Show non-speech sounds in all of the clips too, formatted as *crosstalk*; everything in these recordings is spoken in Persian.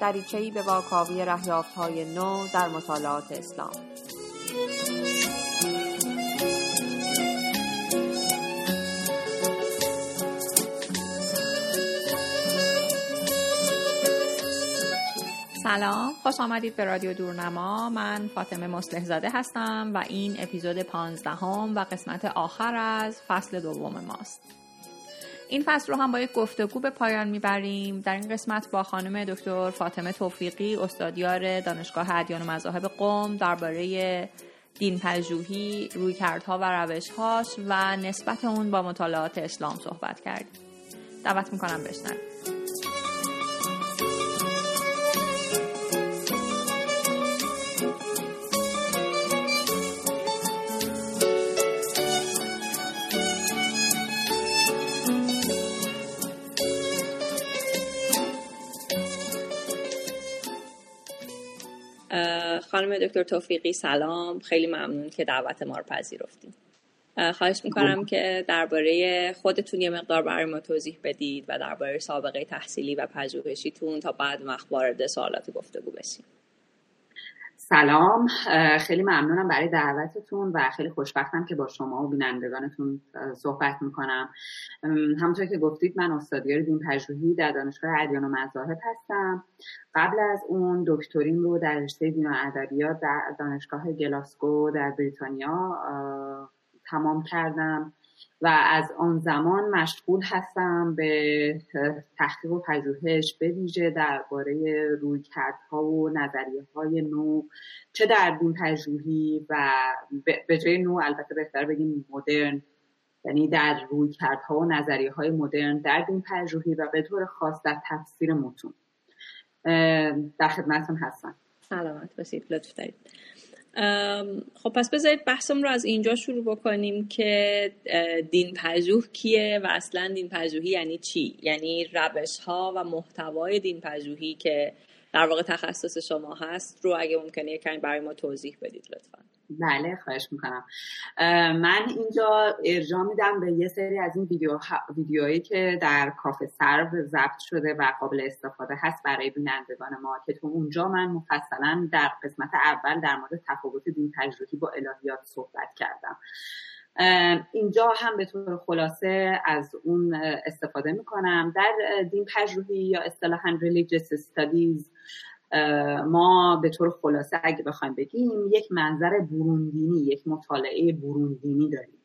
دریچهای به واکاوی رهیافت های نو در مطالعات اسلام. سلام خوش آمدید به رادیو دورنما. من فاطمه مسلح زاده هستم و این اپیزود پانزدهم و قسمت آخر از فصل دوم ماست. این فصل رو هم با یک گفتگو به پایان می‌بریم. در این قسمت با خانم دکتر فاطمه توفیقی استادیار دانشگاه ادیان و مذاهب قوم درباره دین پژوهی رویکردها و روشهاش و نسبت اون با مطالعات اسلام صحبت کردیم. دعوت می‌کنم بشنوید. خانم دکتر توفیقی سلام. خیلی ممنون که دعوت ما رو پذیرفتیم خواهش می‌کنم که درباره خودتون یه مقدار برای ما توضیح بدید و درباره سابقه تحصیلی و پژوهشیتون تا بعد وقت وارد سوالات گفتگو بشیم. سلام. خیلی ممنونم برای دعوتتون و خیلی خوشبختم که با شما و بینندگانتون صحبت می‌کنم. همونطور که گفتید من استادیار دین پژوهی در دانشگاه ادیان و مذاهب هستم. قبل از اون دکترین رو در رشته دین و ادبیات در دانشگاه گلاسکو در بریتانیا تمام کردم. و از آن زمان مشغول هستم به تحقیق و پژوهش به ویژه درباره رویکردها و نظریه های نو چه در دین پژوهی و به جای نو البته بهتر بگیم مدرن یعنی در رویکردها و نظریه های مدرن در دین پژوهی و به طور خاص در تفسیر متون. در خدمتتون هستم. سلامت باشید لطف دارید. خب پس بذارید بحثم رو از اینجا شروع بکنیم که دین پژوه کیه و اصلا دین پژوهی یعنی چی؟ یعنی روش ها و محتوای دین پژوهی که در واقع تخصص شما هست رو اگه ممکنه کمی برای ما توضیح بدید لطفا. بله خواهش می‌کنم. من اینجا ارجاع میدم به یه سری از این ویدیو ویدیوهایی که در کافه سرو ضبط شده و قابل استفاده هست برای بینندگان ما که تو اونجا من مفصلا در قسمت اول در مورد تفاوت دین تجربی با الهیات صحبت کردم. اینجا هم به طور خلاصه از اون استفاده می‌کنم. در دین پژوهی یا اصطلاحا religious studies ما به طور خلاصه اگه بخوایم بگیم یک منظر بروندینی یک مطالعه بروندینی داریم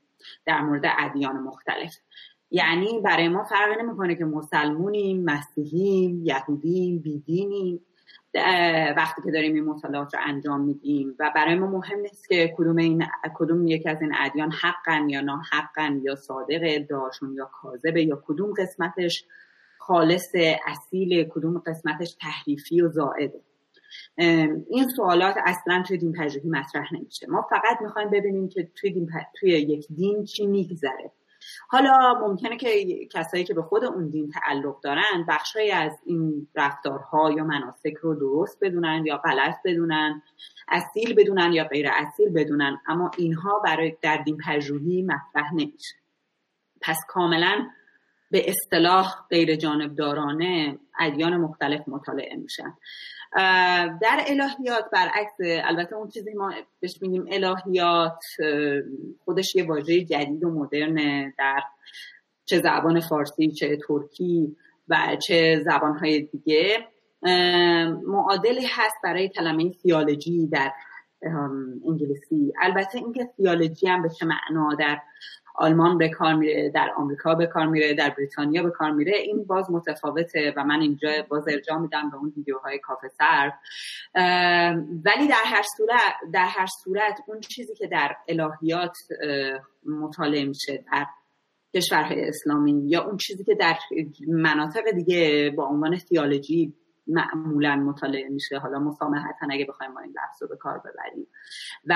در مورد ادیان مختلف. یعنی برای ما فرق نمی‌کنه که مسلمونیم مسیحیم یهودیم بیدینیم. وقتی که داریم این مطالعات رو انجام میدیم و برای ما مهم نیست که کدوم این کدوم یکی از این ادیان حقن یا ناحقن یا صادق ادعاشون یا کاذبه یا کدوم قسمتش. خالص اصیل کدوم قسمتش تحریفی و زائده. این سوالات اصلا توی دین پژوهی مطرح نمیشه. ما فقط می‌خوایم ببینیم که توی, دین توی یک دین چی میگذره. حالا ممکنه که کسایی که به خود اون دین تعلق دارن بخشهایی از این رفتارها یا مناسک رو درست بدونن یا غلط بدونن اصیل بدونن یا غیر اصیل بدونن اما اینها برای در دین پژوهی مطرح نمیشه. پس کاملا به اصطلاح غیر جانبدارانه ادیان مختلف مطالعه میشن. در الهیات برعکس البته اون چیزی ما بهش میگیم الهیات خودش یه واژه جدید و مدرن در چه زبان فارسی چه ترکی و چه زبانهای دیگه. معادلی هست برای کلمه تیالوجی در انگلیسی. البته اینکه تیالوجی هم به چه معنا در آلمان به کار میره در آمریکا به کار میره در بریتانیا به کار میره. این باز متفاوته و من اینجا باز ارجاع میدم به اون ویدیوهای کافه سر ولی در هر صورت در هر صورت اون چیزی که در الهیات مطالعه میشه در کشورهای اسلامی یا اون چیزی که در مناطق دیگه با عنوان تیالوجی معمولا مطالعه میشه. حالا مسامحتا اگه بخوایم ما این لفظ رو به کار ببریم. و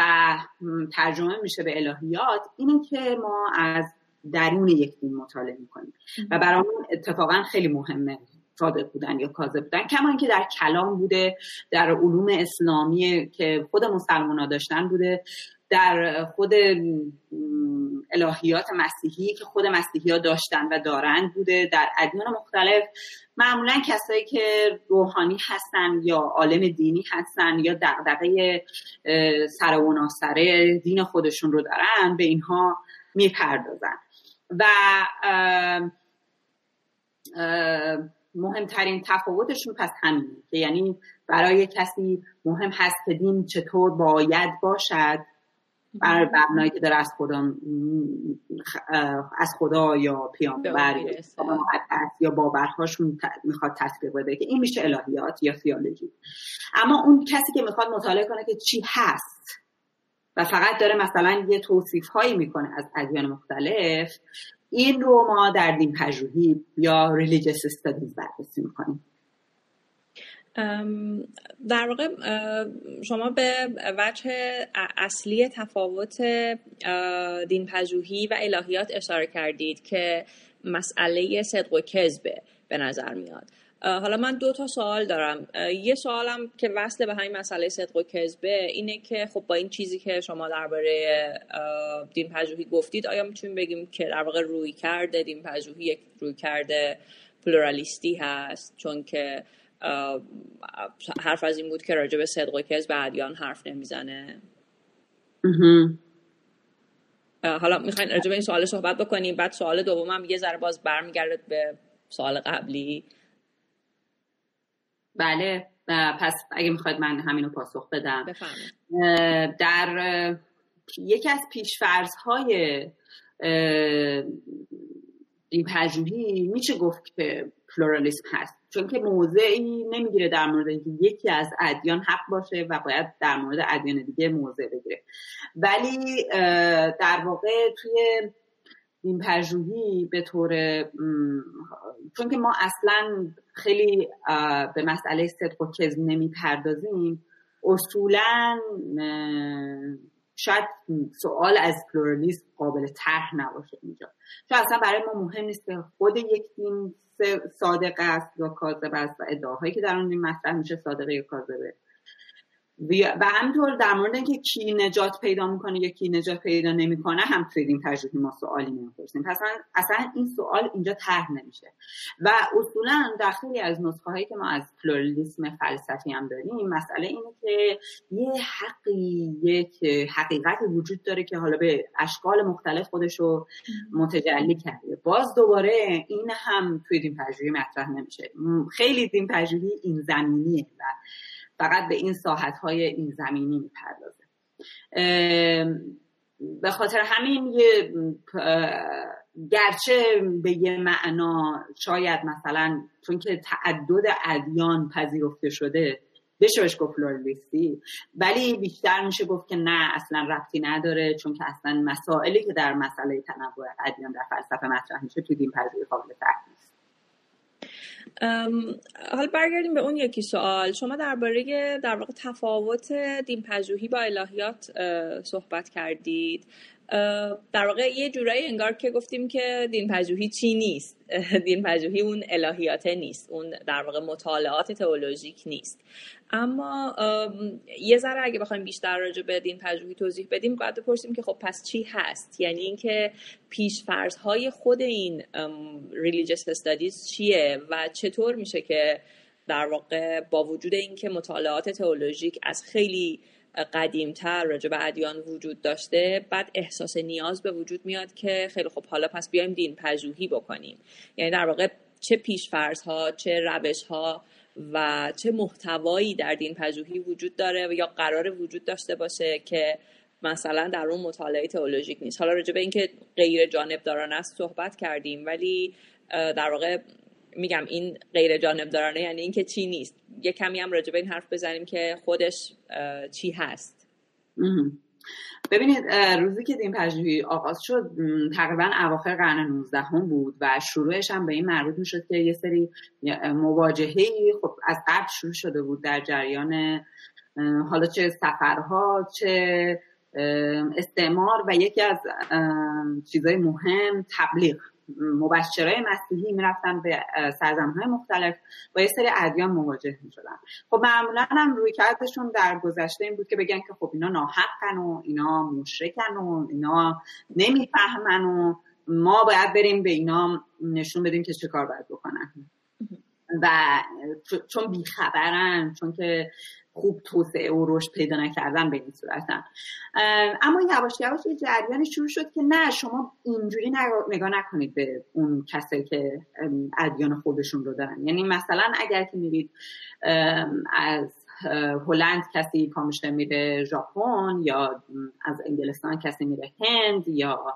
ترجمه میشه به الهیات. اینه که ما از درون یک دین مطالعه می‌کنیم. و برامون اتفاقا خیلی مهمه. صادق بودن یا کاذب بودن. کما اینکه در کلام بوده در علوم اسلامی که خود مسلمان ها داشتن بوده. در خود الهیات مسیحی که خود مسیحی ها داشتن و دارند بوده. در ادیان مختلف. معمولا کسایی که روحانی هستن یا عالم دینی هستن یا دقدقه سر و ناسره دین خودشون رو دارن به اینها می‌پردازن. و مهمترین تفاوتشون پس همینه که یعنی برای کسی مهم هست که دین چطور باید باشد بر مبنایی که داره از خدا از خدا یا پیامبر یا باورهاشون می‌خواد تصویر بده که این میشه الهیات یا تیولوژی اما اون کسی که می‌خواد مطالعه کنه که چی هست و فقط داره مثلا یه توصیف هایی می‌کنه از ادیان مختلف این رو ما در دین پژوهی یا ریلیجیس استادیز بررسی می‌کنیم. در واقع شما به وجه اصلی تفاوت دین پژوهی و الهیات اشاره کردید که مسئله صدق و کذبه به نظر میاد. حالا من دو تا سوال دارم. یه سوالم که وصل به همین مسئله صدق و کذبه اینه که خب با این چیزی که شما درباره دین پژوهی گفتید آیا می‌تونیم بگیم که در واقع روی کرده دین پژوهی یک روی کرده پلورالیستی هست؟ چون که حرف از این بود که راجع به صدق و کذب ادیان حرف نمی‌زنه. حالا می‌خواین راجع به این سوال صحبت بکنیم. بعد سوال دومم یه ذره باز برمیگرده به سوال قبلی. بله پس اگه می‌خواید من همینو پاسخ بدم. در یکی از پیشفرض های این پژوهی میشه گفت که پلورالیسم هست. چون که موضعی نمی‌گیره در مورد اینکه یکی از ادیان حق باشه و باید در مورد ادیان دیگه موضع بگیره. ولی در واقع توی این پژوهی به طور چون که ما اصلا خیلی به مسئله صدق و کذب نمی‌پردازیم اصولا شاید سوال از پلورالیسم قابل طرح نباشه اینجا. چون اصلا برای ما مهم نیست که خود یک دین صادق است یا کاذب است و ادعاهایی که در اون دین مطرح میشه صادقه یا کاذبه. و همینطور در مورد اینکه کی نجات پیدا می‌کنه یا کی نجات پیدا نمی‌کنه هم توی این تجربه ما سوالی نمی‌پرسیم پس اصلا این سوال اینجا طرح نمیشه. و اصولا در خیلی از نسخه هایی که ما از پلورالیسم فلسفی هم داریم مسئله اینه که یه حقی یک حقیقت وجود داره که حالا به اشکال مختلف خودش رو متجلی کرده. باز دوباره این هم توی دین پژوهی مطرح نمیشه. خیلی دین پژوهی این زمینیه و فقط به این ساحت های این زمینی می‌پردازه. به خاطر همین یه گرچه به یه معنا شاید مثلا چون که تعدد ادیان پذیرفته شده بشه بهش گفت ولی بیشتر میشه گفت که نه اصلا ربطی نداره چون که اصلا مسائلی که در مسئله تنوع ادیان در فلسفه مطرح میشه تو دین پذیری قابل نیست حال برگردیم به اون یکی سوال. شما درباره در واقع تفاوت دین پژوهی با الهیات صحبت کردید. در واقع یه جورایی انگار که گفتیم که دین پژوهی چی نیست؟ دین پژوهی اون الهیات نیست اون در واقع مطالعات تئولوژیک نیست. اما یه ذره اگه بخوایم بیشتر راجع به دین پژوهی توضیح بدیم باید بپرسیم که خب پس چی هست؟ یعنی اینکه پیشفرض های خود این ریلیجیس استادیز چیه و چطور میشه که در واقع با وجود اینکه مطالعات تئولوژیک از خیلی قدیمتر راجع به ادیان وجود داشته بعد احساس نیاز به وجود میاد که خیلی خب حالا پس بیایم دین پژوهی بکنیم. یعنی در واقع چه پیشفرض ها چه روش ها و چه محتوایی در دین پژوهی وجود داره یا قرار وجود داشته باشه که مثلا در اون مطالعه تئولوژیک نیست. حالا راجع به اینکه غیر جانبدارانه است صحبت کردیم ولی در واقع میگم این غیر جانبدارانه یعنی اینکه چی نیست. یه کمی هم راجع به این حرف بزنیم که خودش چی هست. ببینید روزی که دین پژوهی آغاز شد تقریبا اواخر قرن 19 هم بود و شروعش هم به این مربوط می‌شد که یه سری مواجهه خب از قبل شروع شده بود در جریان حالا چه سفرها چه استعمار و یکی از چیزهای مهم تبلیغ. مبشرای مسیحی می‌رفتن به های مختلف. با یه سری ادیان مواجه می‌شدن. خب معمولا هم روی کردشون در گذشته این بود که بگن که خب اینا ناحقن و اینا مشرکن و اینا نمی‌فهمن و ما باید بریم به اینا نشون بدیم که چه کار باید بکنن. و چون بیخبرن چون که خوب توسعه و رشد پیدا نکردن به این صورتن. اما یواش یواش یه جریانی شروع شد که نه شما اینجوری نگاه نکنید به اون کسایی که ادیان خودشون رو دارن. یعنی مثلا اگر که میرید از هلند کسی پامشه میره ژاپن یا از انگلستان کسی میره هند یا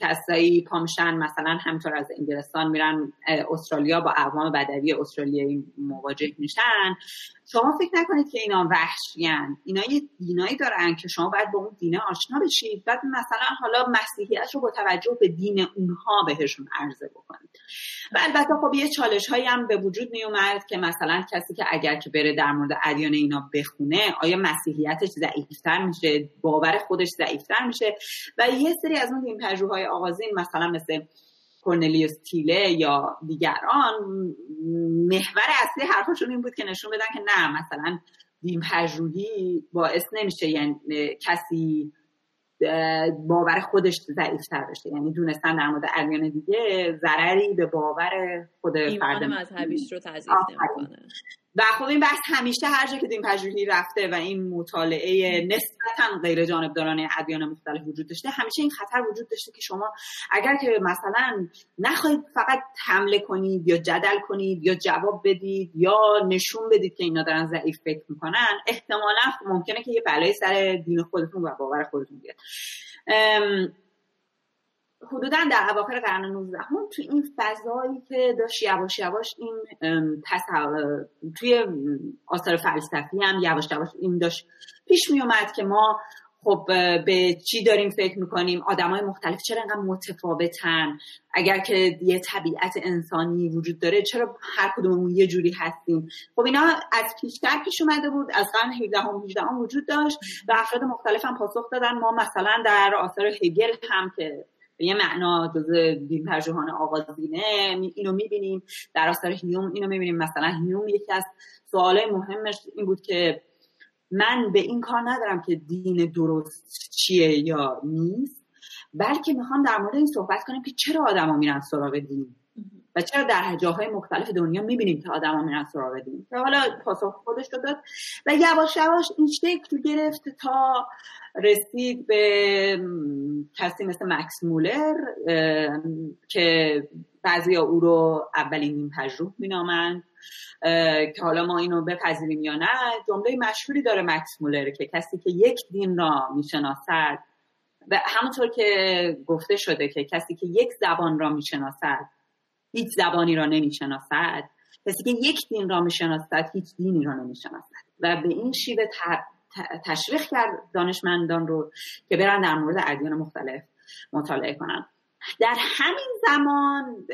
کسایی پامشن مثلا همطور از انگلستان میرن استرالیا با اقوام بدوی استرالیایی مواجه میشن. شما فکر نکنید که اینا وحشیان اینا یه دینایی دارن که شما باید با اون دینه آشنا بشید. بعد مثلا حالا مسیحیت رو با توجه به دین اونها بهشون عرضه بکنید. و البته خب یه چالش هایی هم به وجود می اومد که مثلا کسی که اگر که بره در مورد ادیان اینا بخونه آیا مسیحیتش ضعیفتر میشه؟ باور خودش ضعیفتر میشه؟ و یه سری از اون دین پژوهای آغازین مثلا مثل کورنلیوس تیله یا دیگران محور اصلی حرفشون این بود که نشون بدن که نه مثلا دین پژوهی باعث نمیشه یعنی کسی باور خودش ضعیفتر بشه. یعنی دونستن در مورد ادیان دیگه ضرری به باور خود فرد مذهبیش رو تضعیف نمی‌کنه. و خب این بحث همیشه هر جا که دین پژوهی رفته و این مطالعه نسبتا غیر جانبدارانه ادیان مختلف وجود داشته همیشه این خطر وجود داشته که شما اگر که مثلا نخواهید فقط حمله کنید یا جدل کنید یا جواب بدید یا نشون بدید که اینا دارن ضعیف فکر می‌کنن احتمالا ممکنه که یه بلای سر دین خودتون و باور خودتون بیاد. حدودا در اواخر قرن 19 هم تو این فضایی که داشت یواش یواش این تصور توی آثار فلسفی هم یواش یواش این داشت پیش می اومد که ما خب به چی داریم فکر می‌کنیم؟ آدمای مختلف چرا انقدر متفاوتن؟ اگر که یه طبیعت انسانی وجود داره چرا هر کدوممون یه جوری هستیم؟ خب اینا از پیشتر پیش اومده بود از قرن 17 هم 18 هم وجود داشت و افراد مختلف هم پاسخ دادن. ما مثلا در آثار هگل هم که به یه معنا جز دین پژوهان آغازینه. اینو می‌بینیم. در آثار هیوم اینو می‌بینیم. مثلا هیوم یکی از سوالای مهمش این بود که من به این کار ندارم که دین درست چیه یا نیست بلکه می‌خوام در مورد این صحبت کنیم که چرا آدما میرن سراغ دین؟ و چرا در جاهای مختلف دنیا می‌بینیم که آدما میرن سراغ دین حالا پاسخ خودش رو داد. و یواش یواش این شکل گرفت تا رسید به کسی مثل مکس مولر که بعضی او رو اولین دین پژوه مینامند که حالا ما اینو بپذیریم یا نه. جمله مشهوری داره مکس مولر که کسی که یک دین را می‌شناسد و همونطور که گفته شده که کسی که یک زبان را می‌شناسد هیچ زبانی را نمی‌شناسد. کسی که یک دین را می‌شناسد هیچ دینی را نمی‌شناسد. و به این شیوه تشویق کرد دانشمندان رو که برن در مورد ادیان مختلف مطالعه کنن. در همین زمان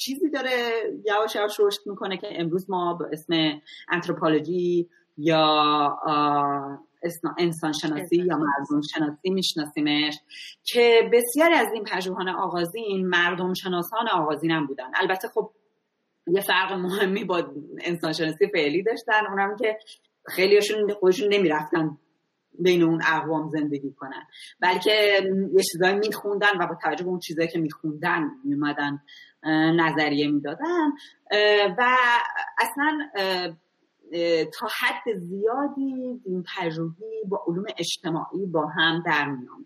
چیزی داره یواش یواش رشد می‌کنه که امروز ما به اسم انتروپولوژی یا انسان شناسی یا مردم شناسی میشناسیمش که بسیاری از این پژوهان آغازین مردم شناسان آغازین هم بودن البته خب یه فرق مهمی با انسان شناسی فعلی داشتن اونم که خیلیشون خودشون نمی‌رفتن بین اون اقوام زندگی کنن. بلکه یه چیزایی میخوندن و با توجه به اون چیزایی که میخوندن میمدن نظریه می‌دادن. و اصلا تا حد زیادی دین پژوهی با علوم اجتماعی با هم در میان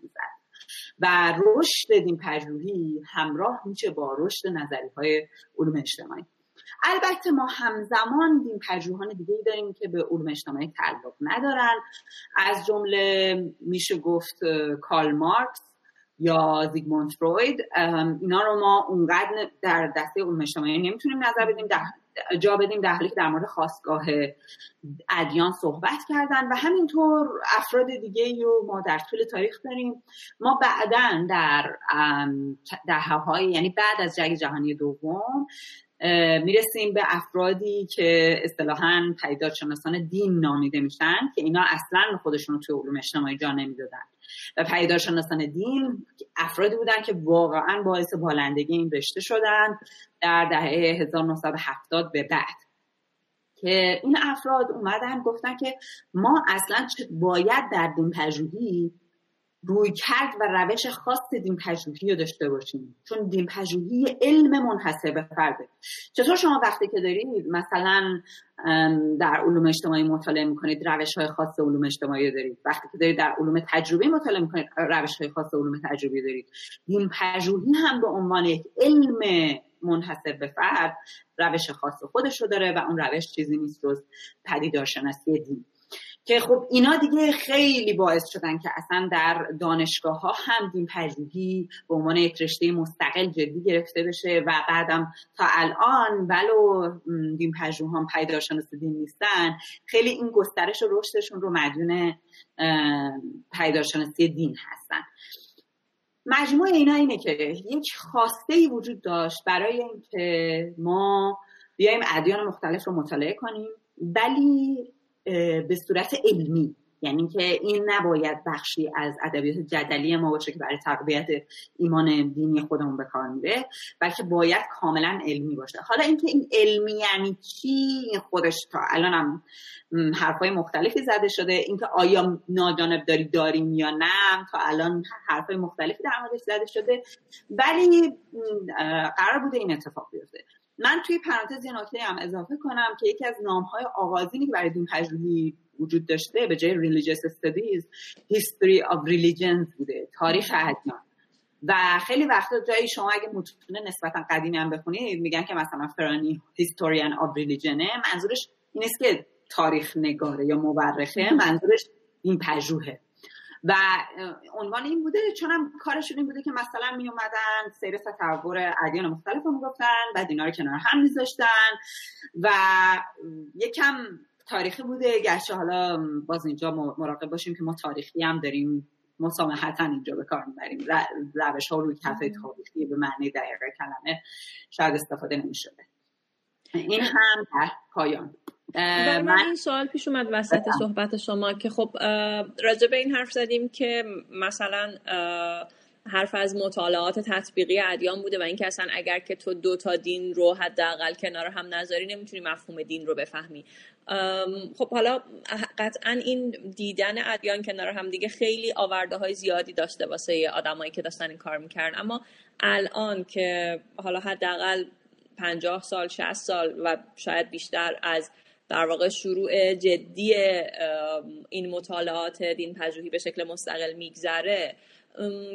و رشد دین پژوهی همراه میشه با رشد نظری های علوم اجتماعی. البته ما همزمان دین پژوهان دیگه داریم که به علوم اجتماعی تعلق ندارن. از جمله میشه گفت کارل مارکس یا زیگموند فروید. اینا رو ما اونقدر در دسته علوم اجتماعی نمی‌تونیم نظر بدیم. جا بدیم در حالی که در مورد خواستگاه ادیان صحبت کردن و همینطور افراد دیگه رو ما در طول تاریخ داریم. ما بعدا در دهه های یعنی بعد از جنگ جهانی دوم می‌رسیم به افرادی که اصطلاحا شناسان دین نامیده میشن که اینا اصلا خودشون رو توی علوم اجتماعی جا نمی‌دادن. و پیدارشناسان دین افرادی بودن که واقعا باعث بالندگی این رشته شدن در دهه 1970 به بعد. که این افراد اومدن گفتن که ما اصلا باید در دین پژوهی روی کرد و روش خاص دین پژوهی رو داشته باشیم. چون دین پژوهی علم منحصر به فرده. چطور شما وقتی که دارید مثلا در علوم اجتماعی مطالعه می‌کنید روش های خاص علوم اجتماعی دارید. وقتی که دارید در علوم تجربی مطالعه می‌کنید روش های خاص علوم تجربی دارید. دین پژوهی هم به عنوان یک علم منحصر به فرد روش خاص خودش رو داره و اون روش چیزی نیست جز پدیدارشناسی دین. که خب اینا دیگه خیلی باعث شدن که اصلا در دانشگاه ها هم دین پژوهی به عنوان یک رشته مستقل جدی گرفته بشه و بعدم تا الان ولو دین پژوه هم پیدارشناس دین نیستن خیلی این گسترش و رشدشون رو مدیون پیدارشناسی دین هستن. مجموع اینا اینه که یک خواسته ای وجود داشت برای اینکه ما بیایم ادیان مختلف رو مطالعه کنیم ولی به صورت علمی. یعنی که این نباید بخشی از ادبیات جدلی ما باشه که برای تقویت ایمان دینی خودمون به کار میره بلکه باید کاملا علمی باشه. حالا اینکه این علمی یعنی چی؟ خودش تا الان هم حرفای مختلفی زده شده. اینکه آیا ناجانبداری داریم یا نه تا الان حرفای مختلفی در موردش زده شده. ولی قرار بوده این اتفاق بیفته. من توی پرانتز یه نکته هم اضافه کنم که یکی از نامهای آغازینی که برای دین پژوهی وجود داشته به جای Religious Studies History of Religions بوده تاریخ ادیان. و خیلی وقتا جایی شما اگه متون نسبتا قدیمی هم بخونید میگن که مثلا فرانی Historian of Religion منظورش این است که تاریخ نگاره یا مورخه منظورش این پژوهه. و عنوان این بوده چون هم کارشون این بوده که مثلا می اومدن سیر تطور ادیان مختلف رو می‌گفتن و اینا رو کنار هم میذاشتن و یکم تاریخی بوده. گرچه حالا باز اینجا مراقب باشیم که ما تاریخی هم داریم مسامحتا اینجا به کار می‌بریم. روش ها روی کفه تاریخی به معنی دقیق کلمه شاید استفاده نمی‌شده. این هم در پایان. من این سوال پیش اومد وسط صحبت شما که خب راجع به این حرف زدیم که مثلا حرف از مطالعات تطبیقی ادیان بوده و اینکه اصلا اگر که تو دو تا دین رو حداقل کنار هم نذاری نمی‌تونی مفهوم دین رو بفهمی. خب حالا قطعا این دیدن ادیان کنار هم دیگه خیلی آورده های زیادی داشته واسه آدمایی که داشتن این کار می‌کردن. اما الان که حالا حداقل پنجاه سال 60 سال و شاید بیشتر از در واقع شروع جدی این مطالعات دین پژوهی به شکل مستقل میگذره.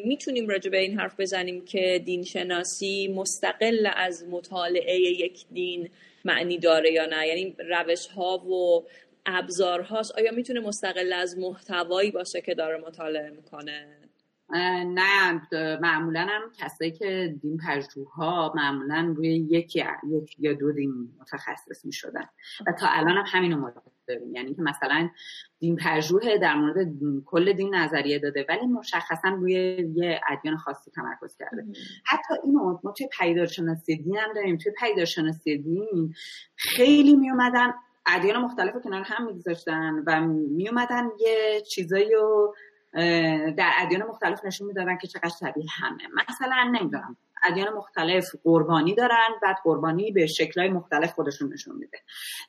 می‌تونیم راجع به این حرف بزنیم که دین شناسی مستقل از مطالعه یک دین معنی داره یا نه؟ یعنی روش ها و ابزارهاست آیا می‌تونه مستقل از محتوایی باشه که داره مطالعه می‌کنه؟ نه معمولا هم کسایی که دین پژوهها معمولا روی یک یا دو دین متخصص می شدن و تا الان هم همینو ما داریم. یعنی که مثلا دین پژوه در مورد کل دین نظریه داده ولی مشخصا روی یه ادیان خاصی تمرکز کرده. حتی اینو ما توی پیدارشناسی دین هم داریم. توی پیدارشناسی دین خیلی می اومدن ادیان مختلف رو کنار هم میگذاشتن و می اومدن یه چیزایی رو در ادیان مختلف نشون می‌دادن که چقدر شبیه همه. مثلا نمی‌دونم ادیان مختلف قربانی دارن بعد قربانی به شکلهای مختلف خودشون نشون میده.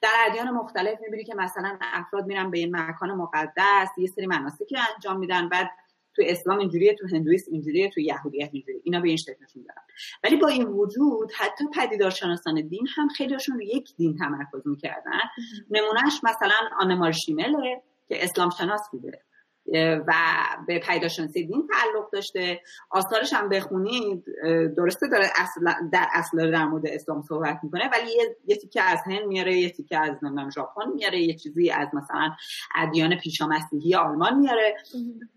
در ادیان مختلف می‌بینی که مثلا افراد میرن به این مکان مقدس یه سری مناسکی انجام میدن بعد تو اسلام اینجوریه تو هندویسم اینجوریه تو یهودیت اینجوریه. اینا به این شکل نشون دارن ولی با این وجود حتی پدیدارشناسان دین هم خیلیشون رو یک دین تمرکز می‌کردن. نمونهش مثلا آن مارشیمله که اسلام شناس بوده. و به پیداشناسی دین تعلق داشته. آثارش هم بخونید درسته داره اصل در اصل در مورد اسلام صحبت می‌کنه ولی یه, تیکه از هند میاره یه تیکه از نمی‌دونم ژاپن میاره یه چیزی از مثلا ادیان پیشا مسیحی آلمان میاره.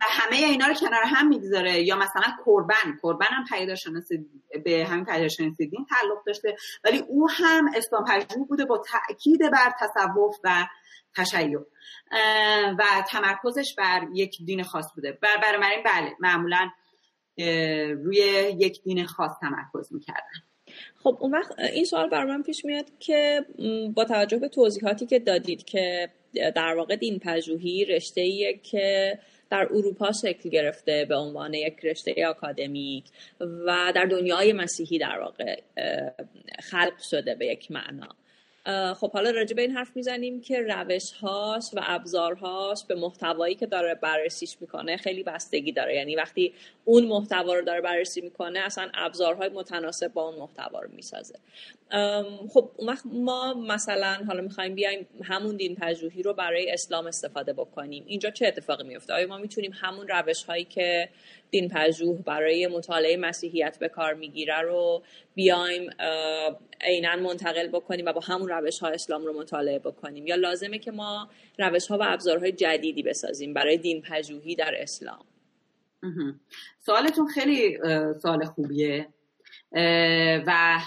و همه اینا رو کنار هم می‌گذاره. یا مثلا قربان قربان هم پیداشناسی به همین پیداشناسی دین تعلق داشته. ولی او هم اسلام پژوه بوده با تاکید بر تصوف و تشیع. و تمرکزش بر یک دین خاص بوده. بر برای بله معمولا روی یک دین خاص تمرکز می‌کردن. خب اون وقت این سوال بر من پیش میاد که با توجه به توضیحاتی که دادید که در واقع دین پژوهی رشته ایه که در اروپا شکل گرفته به عنوان یک رشته آکادمیک و در دنیای مسیحی در واقع خلق شده به یک معنا. خب حالا راجع به این حرف می‌زنیم که روش هاش و ابزارهاش به محتوایی که داره بررسیش می‌کنه خیلی بستگی داره. یعنی وقتی اون محتوا رو داره بررسی می‌کنه اصلا ابزارهای متناسب با اون محتوا رو می‌سازه. خب اون وقت ما مثلا حالا می‌خوایم بیایم همون دین پژوهی رو برای اسلام استفاده بکنیم. اینجا چه اتفاقی میفته آیا ما می‌تونیم همون روش هایی که دین پژوه برای مطالعه مسیحیت به کار می‌گیره رو بیایم عینا منتقل بکنیم و با همون روش ها اسلام رو مطالعه بکنیم. یا لازمه که ما روش ها و ابزارهای جدیدی بسازیم برای دین پژوهی در اسلام. سوالتون خیلی سوال خوبیه. و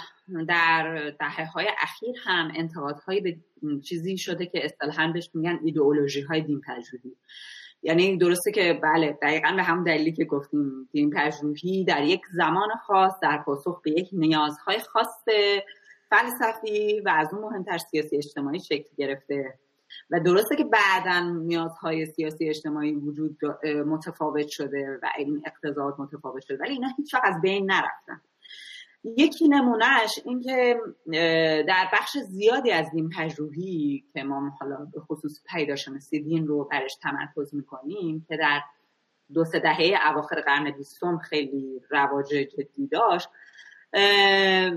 در دهه های اخیر هم انتقادهایی به چیزی شده که اصطلاحا بهش میگن ایدئولوژی های دین پژوهی. یعنی درسته که بله دقیقا به همون دلیلی که گفتیم دین پژوهی در یک زمان خاص در پاسخ به یک نیازهای خاص فلسفی و از اون مهمتر سیاسی اجتماعی شکل گرفته. و درسته که بعدا نیازهای سیاسی اجتماعی وجود متفاوت شده و این اقتضاعات متفاوت شده ولی اینا هیچ از بین نرفتن. یکی نمونهش اینکه در بخش زیادی از دین پژوهی که ما حالا به خصوص پیداشناسی دین رو برش تمرکز می‌کنیم که در دو سه دهه اواخر قرن بیستم خیلی رواج جدی داشت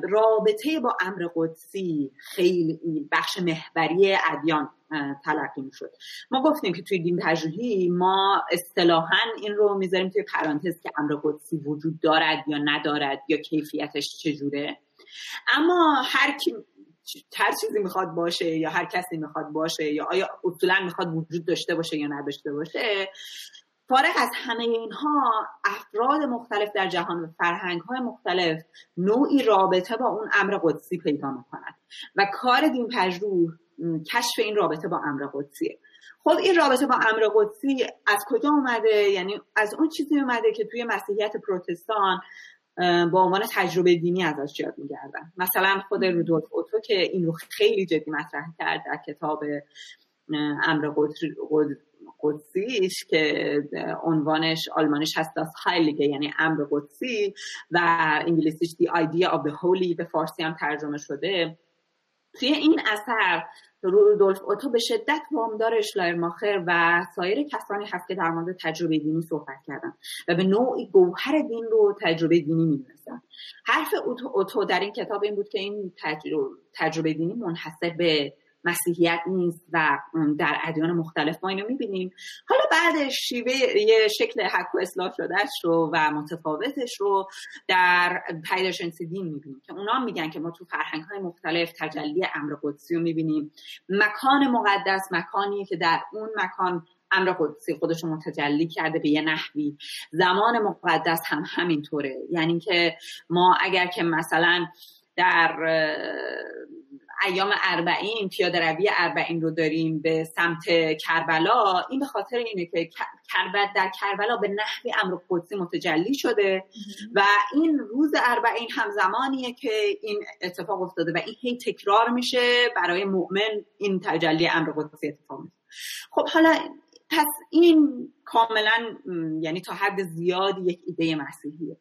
رابطه با امر قدسی خیلی بخش محوری ادیان تلقی می‌شد. ما گفتیم که توی دین پژوهی ما اصطلاحا این رو می‌ذاریم توی پرانتز که امر قدسی وجود دارد یا ندارد یا کیفیتش چجوره. اما هر کی هر چیزی می‌خواد باشه یا هر کسی می‌خواد باشه یا آیا اصولا می‌خواد وجود داشته باشه یا نداشته باشه فارغ از همه اینها افراد مختلف در جهان و فرهنگ های مختلف نوعی رابطه با اون امر قدسی پیدا می‌کنند و کار دین پژوه کشف این رابطه با امر قدسیه. خب این رابطه با امر قدسی از کجا اومده؟ یعنی از اون چیزی اومده که توی مسیحیت پروتستان با عنوان تجربه دینی ازش یاد میگردن. مثلا خود رودولف اوتو که این رو خیلی جدی مطرح کرد در کتاب امر قدسیش که عنوانش آلمانش هست das Heilige یعنی امر قدسی و انگلیسیش Idea of the Holy به فارسی هم ترجمه شده. توی این اثر رودولف اوتو به شدت وامدار ماخر و سایر کسانی هست که در مورد تجربه دینی صحبت کردن و به نوعی گوهر دین رو تجربه دینی می‌دونستن حرف اوتو در این کتاب این بود که این تجربه دینی منحصر به مسیحیت نیست و در ادیان مختلف ما اینو می‌بینیم. حالا بعد شیوه یه شکل حق و اصلاح شدهش رو و متفاوتش رو در پیداشنسی دین می‌بینیم که اونا میگن که ما تو فرهنگ های مختلف تجلی امر قدسی رو می‌بینیم. مکان مقدس مکانیه که در اون مکان امر قدسی خودش رو متجلی کرده به یه نحوی. زمان مقدس هم همینطوره. یعنی که ما اگر که مثلا در ایام اربعین پیاده روی اربعین رو داریم به سمت کربلا. این به خاطر اینه که در کربلا به نحوی امر قدسی متجلی شده و این روز اربعین هم زمانیه که این اتفاق افتاده و این هی تکرار میشه برای مؤمن این تجلی امر قدسی اتفاق میشه خب حالا پس این کاملا یعنی تا حد زیادی یک ایده مسیحیه.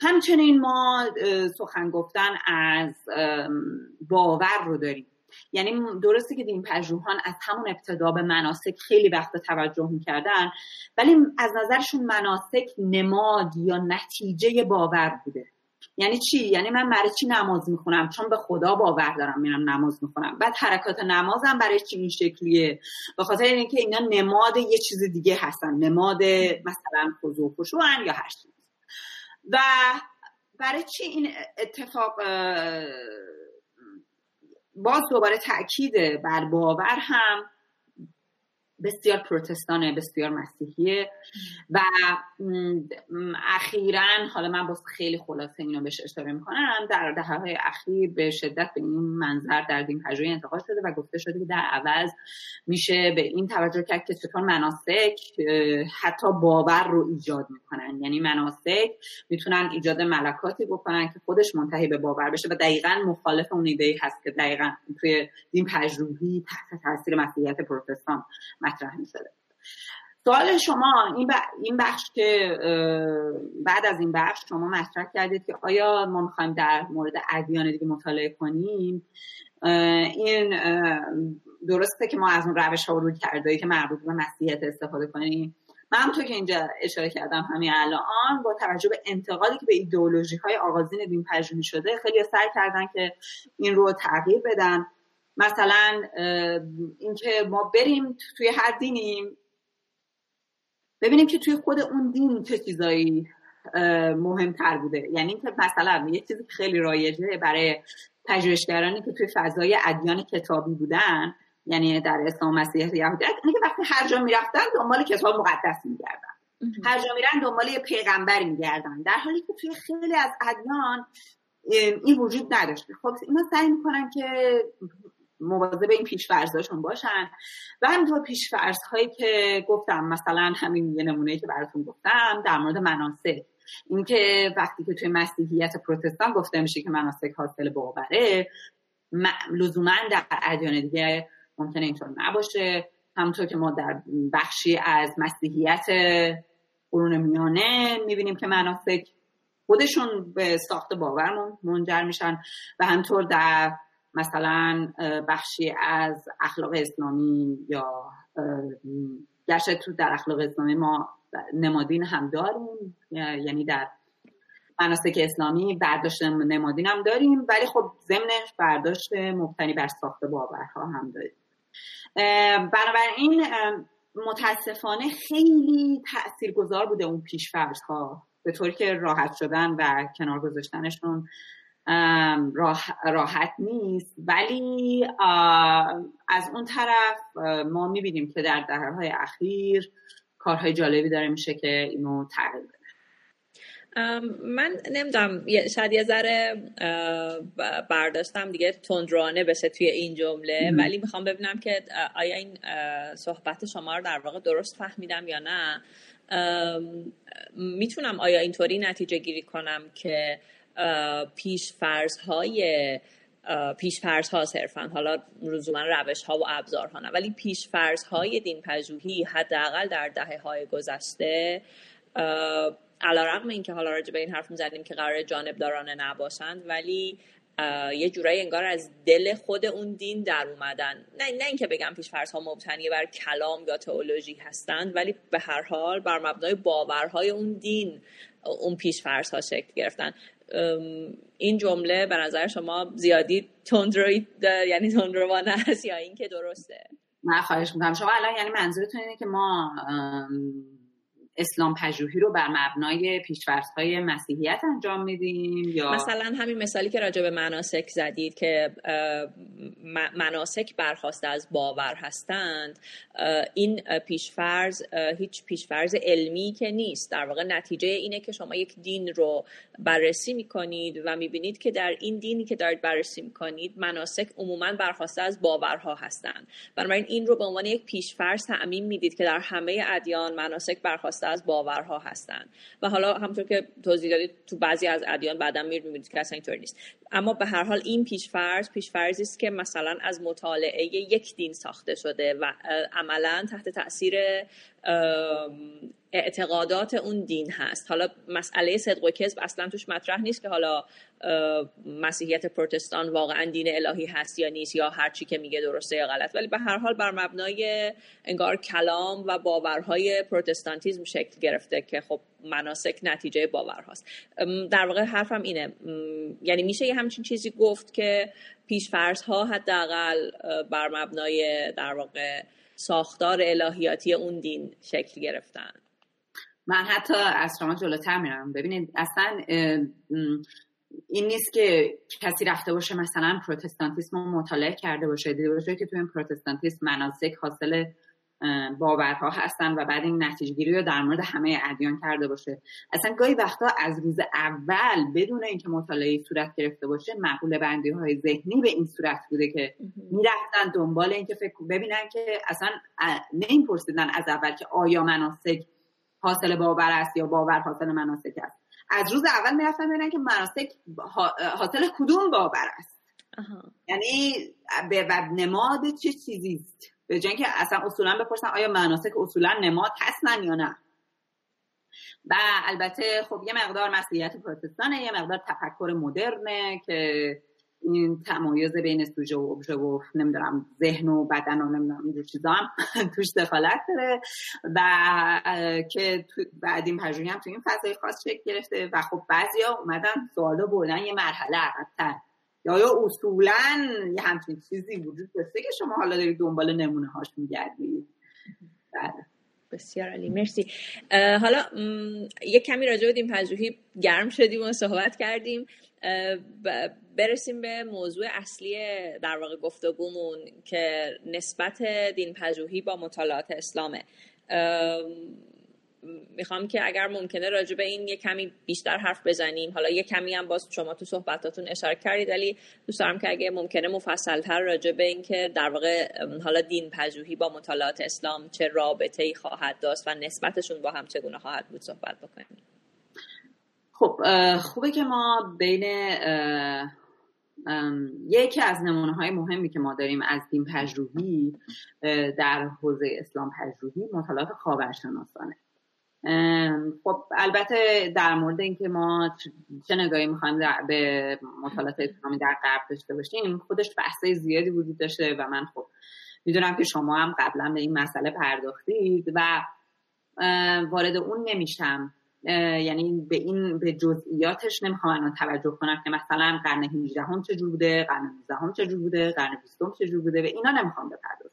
همچنین ما سخن گفتن از باور رو داریم. یعنی درسته که دین پژوهان از همون ابتدا به مناسک خیلی وقت توجه می‌کردن ولی از نظرشون مناسک نماد یا نتیجه باور بوده. یعنی چی؟ یعنی من برای چی نماز می‌خونم؟ چون به خدا باور دارم میرم نماز می‌خونم. بعد حرکات نمازم برای چی این شکلیه؟ به خاطر اینکه اینا نماد یه چیز دیگه هستن. نماد مثلا خضوع و یا هر چیز. و برای چی این اتفاق باز دوباره تاکید بر باور هم بسیار پروتستانه بسیار مسیحیه و اخیرا حالا من باز خیلی خلاصه اینو بهش اشاره می‌کنم در دهه های اخیر به شدت به این منظر در دین پژوهی انتقاد شده و گفته شده که در عوض میشه به این توجه کرد که چطور مناسک حتی باور رو ایجاد می‌کنن. یعنی مناسک می‌تونن ایجاد ملکاتی بکنن که خودش منتهی به باور بشه و دقیقا مخالف اون ایده هست که دقیقا توی دین پژوهی تحت تاثیر مسیحیت پروتستان مطرح می سوال شما این, این بخش که بعد از این بخش شما مطرح کردید که آیا ما می‌خوایم در مورد ادیان دیگه مطالعه کنیم؟ این درسته که ما از اون روش ها رو کرده که مربوط به مسیحیت استفاده کنیم. من تو که اینجا اشاره کردم همین الان با توجه به انتقادی که به ایدئولوژی های آغازین دین پژوهی شده خیلی سعی کردن که این رو تغییر بدن. مثلا اینکه ما بریم توی هر دینیم ببینیم که توی خود اون دین چه چیزایی مهمتر بوده. یعنی که مثلا یه چیزی که خیلی رایجه برای پژوهشگرانی که توی فضای ادیان کتابی بودن یعنی در اسلام مسیحیت یهودیت اینه که وقتی هر جا می‌رفتن دنبال کتاب مقدس میگردن. هر جا میرن دنبال یه پیغمبری میگردن. در حالی که توی خیلی از ادیان این وجود نداشته. خب اینا سعی می‌کنن که به این پیشفرزاشون باشن. و همینطور پیشفرز هایی که گفتم مثلا همین یه نمونه که براتون گفتم در مورد مناسک. اینکه وقتی که توی مسیحیت پروتستان گفته میشه که مناسک حاصل باوره لزوما در ادیان دیگه ممکنه اینطور نباشه. همونطور که ما در بخشی از مسیحیت قرون میانه می‌بینیم که مناسک خودشون به ساخت باور منجر میشن. و همطور در مثلا بخشی از اخلاق اسلامی یا گرچه تو در اخلاق اسلامی ما نمادین هم داریم یعنی در مناسک اسلامی برداشت نمادین هم داریم ولی خب ضمنش برداشت مبتنی بر ساخت باورها هم داریم. بنابراین متاسفانه خیلی تاثیرگذار بوده اون پیشفرض ها به طوری که راحت شدن و کنار گذاشتنشون. راحت نیست. ولی از اون طرف ما می‌بینیم که در دهه اخیر کارهای جالبی داره میشه که اینو تغییر بده. من نمی‌دونم شاید یه ذره برداشتم دیگه تندرانه بشه توی این جمله ولی می‌خوام ببینم که آیا این صحبت شما رو در واقع درست فهمیدم یا نه؟ می‌تونم آیا اینطوری نتیجه گیری کنم که پیش فرض های پیش ها صرفا. حالا لزوما روش ها و ابزارها نه. ولی پیش فرض های دین پژوهی حداقل در دهه های گذشته علا رقم این که حالا راجع به این حرف می‌زدیم که قرار جانبدارانه نباشند ولی یه جورایی انگار از دل خود اون دین در اومدن. نه نه اینکه بگم پیش فرض ها مبتنی بر کلام یا تئولوژی هستند ولی به هر حال بر مبنای باورهای اون دین اون پیش فرض ها شکل گرفتن. این جمله به نظر شما زیادی تندروی یعنی تندروانه هست یا اینکه درسته؟ من خواهش می‌کنم. شما الان یعنی منظورتون اینه که ما اسلام پژوهی رو بر مبنای های مسیحیت انجام میدیم یا مثلا همین مثالی که راجع به مناسک زدید که مناسک برخواسته از باور هستند این پیشفرض هیچ پیشفرض علمی که نیست. در واقع نتیجه اینه که شما یک دین رو بررسی می‌کنید و می‌بینید که در این دینی که دارید بررسی می‌کنید مناسک عموما برخواسته از باورها هستند. بنابراین این رو به عنوان یک پیشفرض تعمین می‌دید که در همه ادیان مناسک برخواسته از باورها هستند و حالا همطور که توضیح دادید تو بعضی از ادیان بعدا می‌بینید که اصلا اینطور نیست. اما به هر حال این پیشفرض پیشفرضی است که مثلا از مطالعه یک دین ساخته شده و عملا تحت تاثیر اعتقادات اون دین هست. حالا مسئله صدق و کذب اصلا توش مطرح نیست که حالا مسیحیت پروتستان واقعا دین الهی هست یا نیست یا هر چی که میگه درسته یا غلط. ولی به هر حال بر مبنای انگار کلام و باورهای پروتستانتیزم شکل گرفته که خب مناسک نتیجه باور هاست. در واقع حرفم اینه. یعنی میشه یه همچین چیزی گفت که پیشفرض ها حداقل بر مبنای در واقع ساختار الهیاتی اون دین شکل گرفتن. من حتی از شما جلوتر میرم ببینید اصلا این نیست که کسی رفته باشه مثلا پروتستانتیسم رو مطالعه کرده باشه دیده باشه که تو این پروتستانتیسم مناسک حاصل باورها هستن و بعد این نتیجه گیری رو در مورد همه ادیان کرده باشه. اصلا گاهی وقتا از روز اول بدون اینکه مطالعه صورت گرفته باشه معقول بندی های ذهنی به این صورت بوده که می‌رفتن دنبال اینکه فکر ببینن که اصلا نمیپرسیدن از اول که آیا مناسک حاصل باور است یا باور حاصل مناسک است. از روز اول می‌رفتن ببینن که مناسک حاصل کدوم باور است. یعنی به نماد چه چیزی است؟ به جای که اصلا اصولا بپرسن آیا مناسک اصولا نماد هستن یا نه. و البته خب یه مقدار مسیحیت پروتستانه یه مقدار تفکر مدرنه که این تمایز بین سوژه و ابژه و نمی‌دونم ذهن و بدن و نمی‌دونم اینجور چیزا هم *laughs* توش دخالت داره. و که بعد این پژوهی هم تو این فضای خاص شکل گرفته. و خب بعضیا اومدن سوالو بردن یه مرحله عقبتر. یا یا اصولا یه همچین چیزی وجود داشته که شما حالا دارید دنبال نمونه هاش میگردید. بله. بسیار عالی. مرسی. حالا یه کمی راجع به پژوهی گرم شدیم و صحبت کردیم. برسیم به موضوع اصلی در واقع گفتگومون که نسبت دین پژوهی با مطالعات اسلامه. می‌خوام که اگر ممکنه راجع به این یه کمی بیشتر حرف بزنیم. حالا یه کمی هم باز شما تو صحبتاتون اشاره کردید ولی دوست دارم که اگه ممکنه مفصلتر راجع به این که در واقع حالا دین پژوهی با مطالعات اسلام چه رابطه ای خواهد داشت و نسبتشون با هم چگونه خواهد بود صحبت بکنیم. خب خوبه که ما بین یکی از نمونه های مهمی که ما داریم از دین پژوهی در حوزه اسلام پژوهی مطالعات خاورشناسانه خب البته در مورد اینکه ما چه نگاهی می‌خوایم به مطالعات اسلامی در غرب داشته باشیم خودش بحثای زیادی وجود داشته و من خب می‌دونم که شما هم قبلا به این مسئله پرداختید و وارد اون نمیشم. یعنی به این به جزئیاتش نمی‌خوام الان توجه کنم که مثلا قرن 18 هم چجور بوده قرن 19 هم چجور بوده قرن 20 هم چجور بوده و اینا نمی‌خوام بپردازم.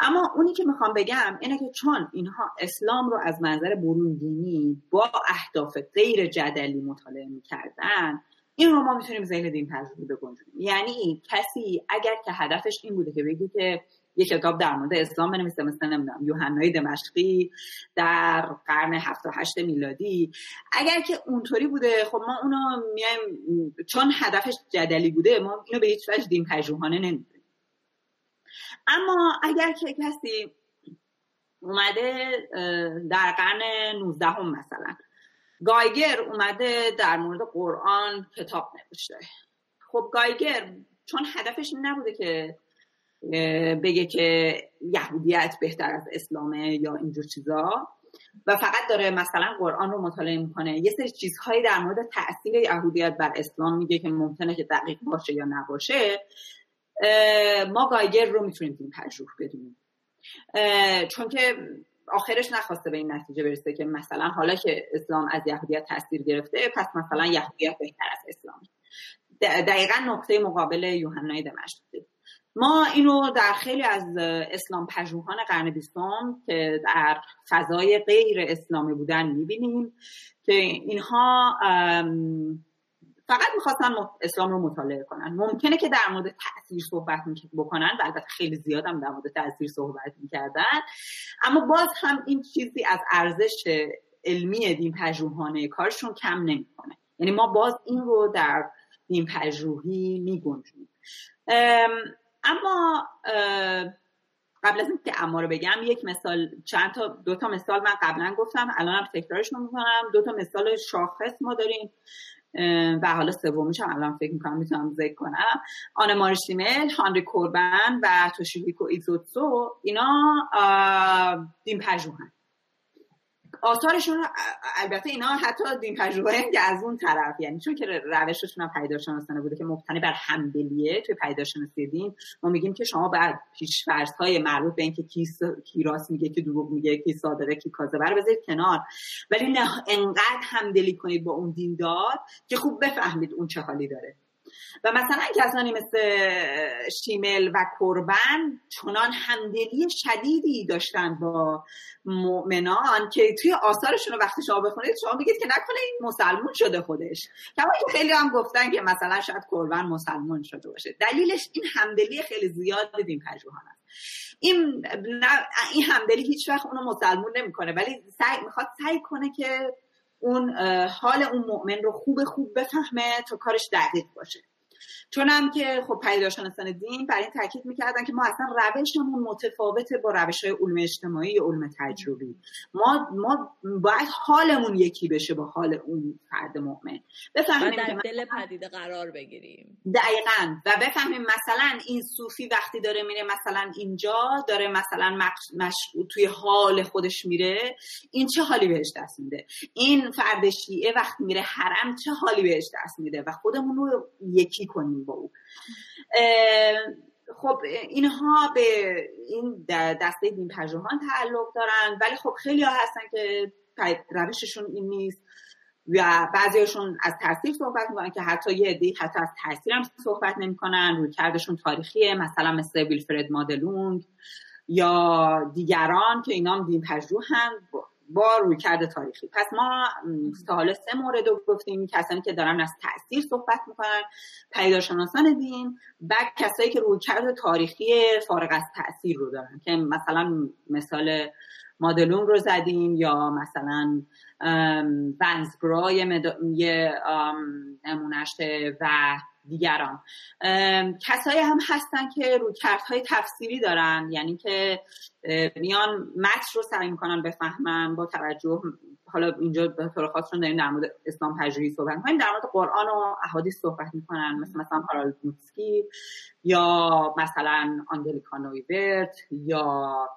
اما اونی که می‌خوام بگم اینه که چون اینها اسلام رو از منظر برون دینی با اهداف غیر جدلی مطالعه می‌کردن این رو ما می‌تونیم ذهن دین تجربه بگنجونیم. یعنی کسی اگر که هدفش این بوده که بگی که یه کتاب در مورد اسلام بنویسه مثل نمی‌دونم یوحنای دمشقی در قرن 7 و 8 میلادی اگر که اونطوری بوده خب ما اونو میایم چون هدفش جدلی بوده ما اینو به هیچ وجه دین پژوهانه نمی‌دونیم. اما اگر که کسی اومده در قرن 19 هم مثلا گایگر اومده در مورد قرآن کتاب نوشته. خب گایگر چون هدفش نبوده که بگه که یهودیت بهتر از اسلامه یا اینجور چیزا و فقط داره مثلا قرآن رو مطالعه می‌کنه. یه سری چیزهایی در مورد تاثیر یهودیت بر اسلام میگه که ممکنه که دقیق باشه یا نباشه. ما گایگر رو می‌تونیم این پژوه بدونیم. چون که آخرش نخواسته به این نتیجه برسه که مثلا حالا که اسلام از یهودیت تاثیر گرفته پس مثلا یهودیت بهتر از اسلام. دقیقا نقطه مقابل یوحنای دمشق ما اینو در خیلی از اسلام پژوهان قرن بیستم که در فضای غیر اسلامی بودن می‌بینیم که اینها فقط می‌خواستن اسلام رو مطالعه کنن. ممکنه که در مورد تاثیر صحبت بکنن و البته خیلی زیاد هم در مورد تاثیر صحبت می‌کردن اما باز هم این چیزی از ارزش علمی دین پژوهانه کارشون کم نمی‌کنه یعنی ما باز این رو در دین پژوهی میگنجیم اما قبل از اینکه اما رو بگم یک مثال چند تا دو تا مثال من قبلا گفتم الانم تکرارش می‌کنم. دو تا مثال شاخص ما داریم. و حالا سومیش هم الان فکر می‌کنم می‌تونم ذکر کنم. آن مارشیمل هانری کوربن و توشیویکو ایزوتسو اینا دین پژوهن. آثارشون البته اینا حتی دین پژوهی که از اون طرف یعنی چون که روششون هم پیداشناسانه بوده که مبتنی بر همدلیه توی پیداشناسی دین ما میگیم که شما بعد پیشفرض های مربوط به اینکه کی کی راست میگه کی دروغ میگه کی صادقه کی کاذبه رو بذارید کنار. ولی نه انقدر همدلی کنید با اون دیندار که خوب بفهمید اون چه حالی داره. و مثلا کسانی مثل شیمل و کربن چنان همدلی شدیدی داشتن با مؤمنان که توی آثارشون رو وقتی شما بخونید شما میگید که نکنه این مسلمون شده خودش. کما خیلی هم گفتن که مثلا شاید کربن مسلمون شده باشه. دلیلش این همدلی خیلی زیاد دین پژوهان است این این همدلی هیچ وقت اونو مسلمون نمی‌کنه ولی سعی می‌خواد سعی کنه که اون حال اون مؤمن رو خوب خوب بفهمه تا کارش دقیق باشه. چون هم که خب پیداشناسان دین برای این تاکید می‌کردن که ما اصلا روشمون متفاوته با روش های علوم اجتماعی یا علوم تجربی. ما ما باید حالمون یکی بشه با حال اون فرد مؤمن. بفهمیم در دل پدیده قرار بگیریم. دقیقا. و بفهمیم مثلا این صوفی وقتی داره میره مثلا اینجا داره مثلا مش... توی حال خودش میره این چه حالی بهش دست میده؟ این فرد شیعه وقتی میره حرم چه حالی بهش دست میده؟ و خودمون رو یکی کنیم با او. خب اینها به این دسته دین پژوهان تعلق دارن ولی خب خیلی ها هستن که روششون این نیست و بعضیشون از تاثیر صحبت می‌کنن که حتی یه عده حتی از تاثیر هم صحبت نمی‌کنن روی کردشون تاریخیه مثلا مثل ویلفرد مادلونگ یا دیگران که اینا هم دین پژوهن با روی کرده تاریخی. پس ما تا حالا سه مورد رو گفتیم. کسانی که دارن از تاثیر صحبت می‌کنن. پیداشناسان دین بعد کسایی که روی کرده تاریخی فارغ از تاثیر رو دارن. که مثلا مثال مادلون رو زدیم یا مثلا ونزبرا یه نمونهشه و دیگران. کسایی هم هستن که روی های تفسیری دارن یعنی که میان متن رو سعی می‌کنن بفهمن با توجه حالا اینجا به طور خاص داریم در مورد اسلام پژوهی صحبت می‌کنیم در مورد قرآن و احادیث صحبت می‌کنن مثل مثلا هارالد یا مثلا آنگلیکا نویورت یا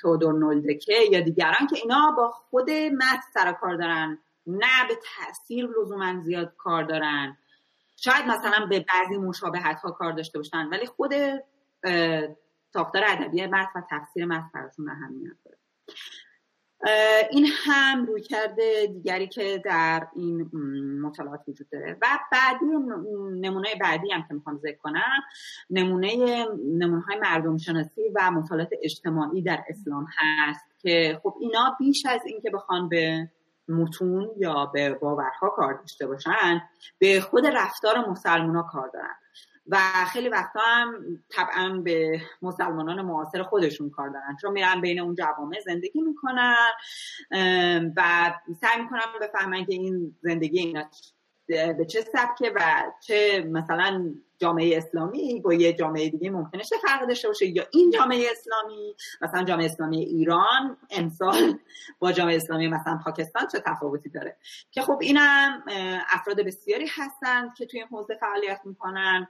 تودور نولدکه یا دیگران که اینا با خود متن سر کار دارن نه به تاثیر لزوما زیاد کار دارن. شاید مثلا به بعضی مشابهت ها کار داشته باشن ولی خود ساختار ادبی متن و تفسیر متن براشون اهمیت داره. این هم روی کرده دیگری که در این مطالعات وجود داره. و بعدی نمونه بعدی هم که می‌خوام ذکر کنم نمونه نمونه های مردم شناسی و مطالعات اجتماعی در اسلام هست که خب اینا بیش از اینکه بخوان به متون یا به باورها کار داشته باشن به خود رفتار مسلمان ها کار دارن. و خیلی وقتا هم طبعا به مسلمانان معاصر خودشون کار دارن. چون میرن بین اون جوامع زندگی می‌کنن و سعی می‌کنن بفهمن که این زندگی اینا به چه سبکه و چه مثلا جامعه اسلامی با یه جامعه دیگه ممکنه چه فرق داشته باشه؟ یا این جامعه اسلامی مثلا جامعه اسلامی ایران امسال با جامعه اسلامی مثلا پاکستان چه تفاوتی داره؟ که خب اینم افراد بسیاری هستند که توی این حوزه فعالیت می‌کنن.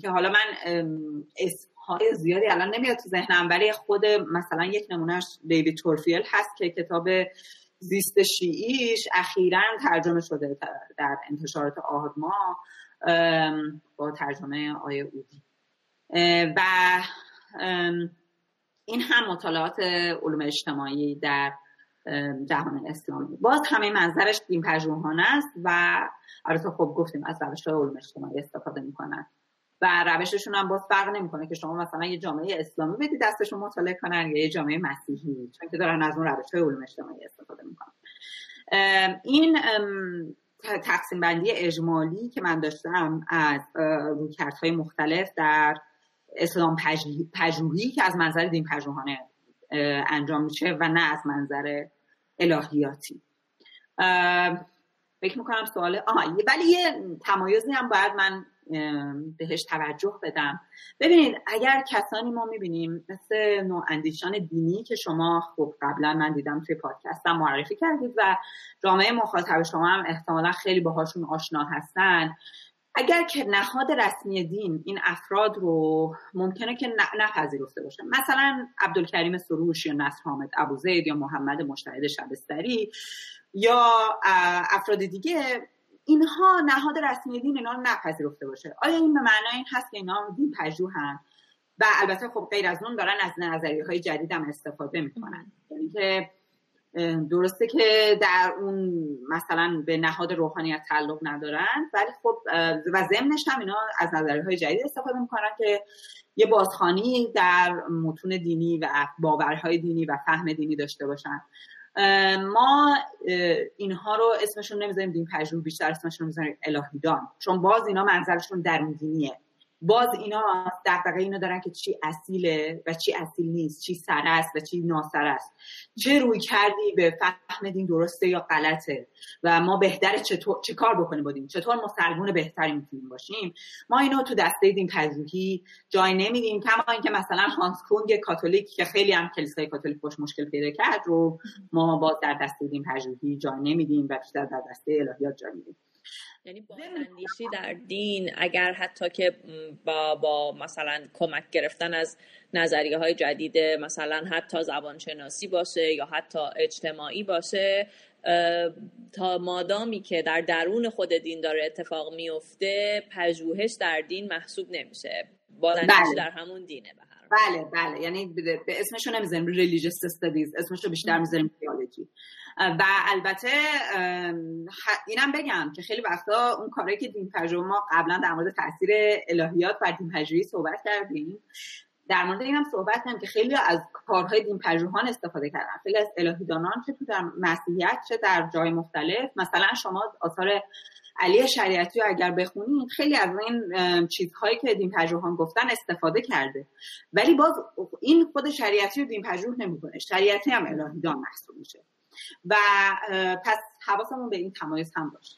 که حالا من اسمهای زیادی الان نمیاد تو ذهنم ولی خود مثلا یک نمونهش دیوید تورفیل هست که کتاب زیست شیعیش اخیرا ترجمه شده در انتشارات آهدما با ترجمه آیه اودی و این هم مطالعات علوم اجتماعی در جهان اسلامی. باز همه منظرش دین پژوهانه است و البته خب گفتیم از روش علوم اجتماعی استفاده می‌کنن. و روششون هم باز فرق نمی‌کنه که شما مثلا یه جامعه اسلامی بدید دستشون مطالعه کنن یا یه جامعه مسیحی چون که دارن از اون روش های علوم اجتماعی استفاده می‌کنن. این تقسیم بندی اجمالی که من داشتم از رویکردهای مختلف در اسلام پژوهی که از منظر دین پژوهانه انجام میشه و نه از منظر الهیاتی. فکر می‌کنم سوال آها ولی یه تمایزی هم باید من بهش توجه بدم. ببینید اگر کسانی ما می‌بینیم مثل نوع اندیشان دینی که شما خب قبلا من دیدم توی پادکستم معرفی کردید و جامعه مخاطب شما هم احتمالا خیلی باهاشون آشنا هستن. اگر که نهاد رسمی دین این افراد رو ممکنه که نپذیرفته باشه. مثلا عبدالکریم سروش یا نصر حامد ابوزید یا محمد مشتهد شبستری یا افراد دیگه اینها نهاد رسمی دین اینا رو نپذیرفته باشه. آیا این به معنای این هست که اینا دین پژوهن؟ و البته خب غیر از اون دارن از نظریه های جدید هم استفاده می‌کنن. یعنی که درسته که در اون مثلا به نهاد روحانیت تعلق ندارن ولی خب و ضمنش هم اینا از نظریه های جدید استفاده می‌کنن که یه بازخانی در متون دینی و باورهای دینی و فهم دینی داشته باشن. ما اینها رو اسمشون نمی‌ذاریم دین پژوه بیشتر اسمشون می‌ذاریم الهیدان. چون باز اینا منظرشون درون دینیه باز اینا دقیقه اینو دارن که چی اصیله و چی اصیل نیست چی سر است و چی ناسر است. چه روی کردی به فهم دین درسته یا غلطه؟ و ما بهتره چطور چه کار بکنیم بودیم چطور مسلمون بهتری می‌تونیم باشیم؟ ما اینو تو دسته دین پژوهی جای نمیدیم کما اینکه مثلا هانس کونگ کاتولیک که خیلی هم کلیسای کاتولیک باش مشکل پیدا کرد رو ما باز در دسته دین پژوهی جای نمیدیم و بیشتر در دسته الهیات جای میدیم. یعنی بازاندیشی در دین اگر حتی که با, با مثلا کمک گرفتن از نظریه های جدید مثلا حتی زبانشناسی باشه یا حتی اجتماعی باشه تا مادامی که در درون خود دین داره اتفاق میفته پژوهش در دین محسوب نمیشه. بازاندیشی بله. در همون دینه به بله بله. یعنی به اسمشو نمی‌ذاریم. ریلیجیس استادیز اسمشو بیشتر می‌ذاریم تیولوژی و البته اینم بگم که خیلی وقتا اون کاری که دین پژوه ما قبلا در مورد تاثیر الهیات و دین پژوهی صحبت کردیم در مورد اینم صحبت کردیم که خیلی از کارهای دین پژوهان استفاده کردن. خیلی از الهیدانان چه تو در مسیحیت چه در جای مختلف. مثلا شما آثار علی شریعتی رو اگر بخونید خیلی از این چیزهایی که دین پژوهان گفتن استفاده کرده. ولی باز این خود شریعتی رو دین پژوه نمی‌کنه. شریعتی هم الهیدان محسوب میشه. و پس حواسمون به این تمایز هم باشه.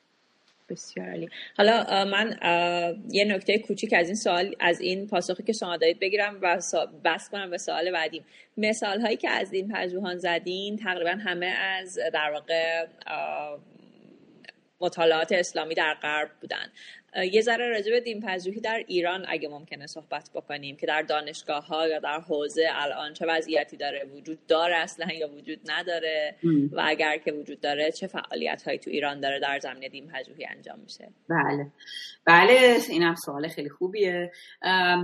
بسیار عالی. حالا من یه نکته کوچیک از این سوال از این پاسخی که شما دارید بگیرم و بس کنم به سوال بعدیم. مثال هایی که از این پژوهان زدین تقریبا همه از در واقع مطالعات اسلامی در غرب بودن. یه ذره راجع به دین پژوهی در ایران اگه ممکنه صحبت بکنیم که در دانشگاه ها یا در حوزه الان چه وضعیتی داره؟ وجود داره اصلا یا وجود نداره؟ و اگر که وجود داره چه فعالیت هایی تو ایران داره در زمینه دین پژوهی انجام میشه؟ بله. بله اینم سوال خیلی خوبیه.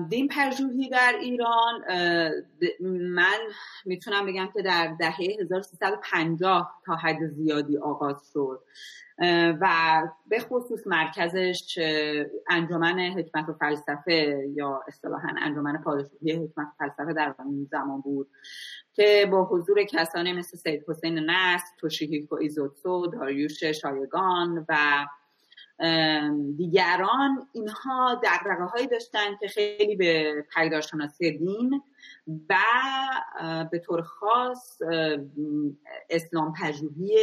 دین پژوهی در ایران من می‌تونم بگم که در دهه 1350 تا حد زیادی آغاز شد. و به خصوص مرکزش انجمن حکمت و فلسفه یا اصطلاحا انجمن پادشاهی حکمت و فلسفه در اون زمان بود که با حضور کسانی مثل سید حسین نست توشیهیکو ایزوتسو داریوش شایگان و دیگران اینها دقدقه هایی داشتن که خیلی به پدیدارشناسی دین و به طور خاص اسلام پژوهی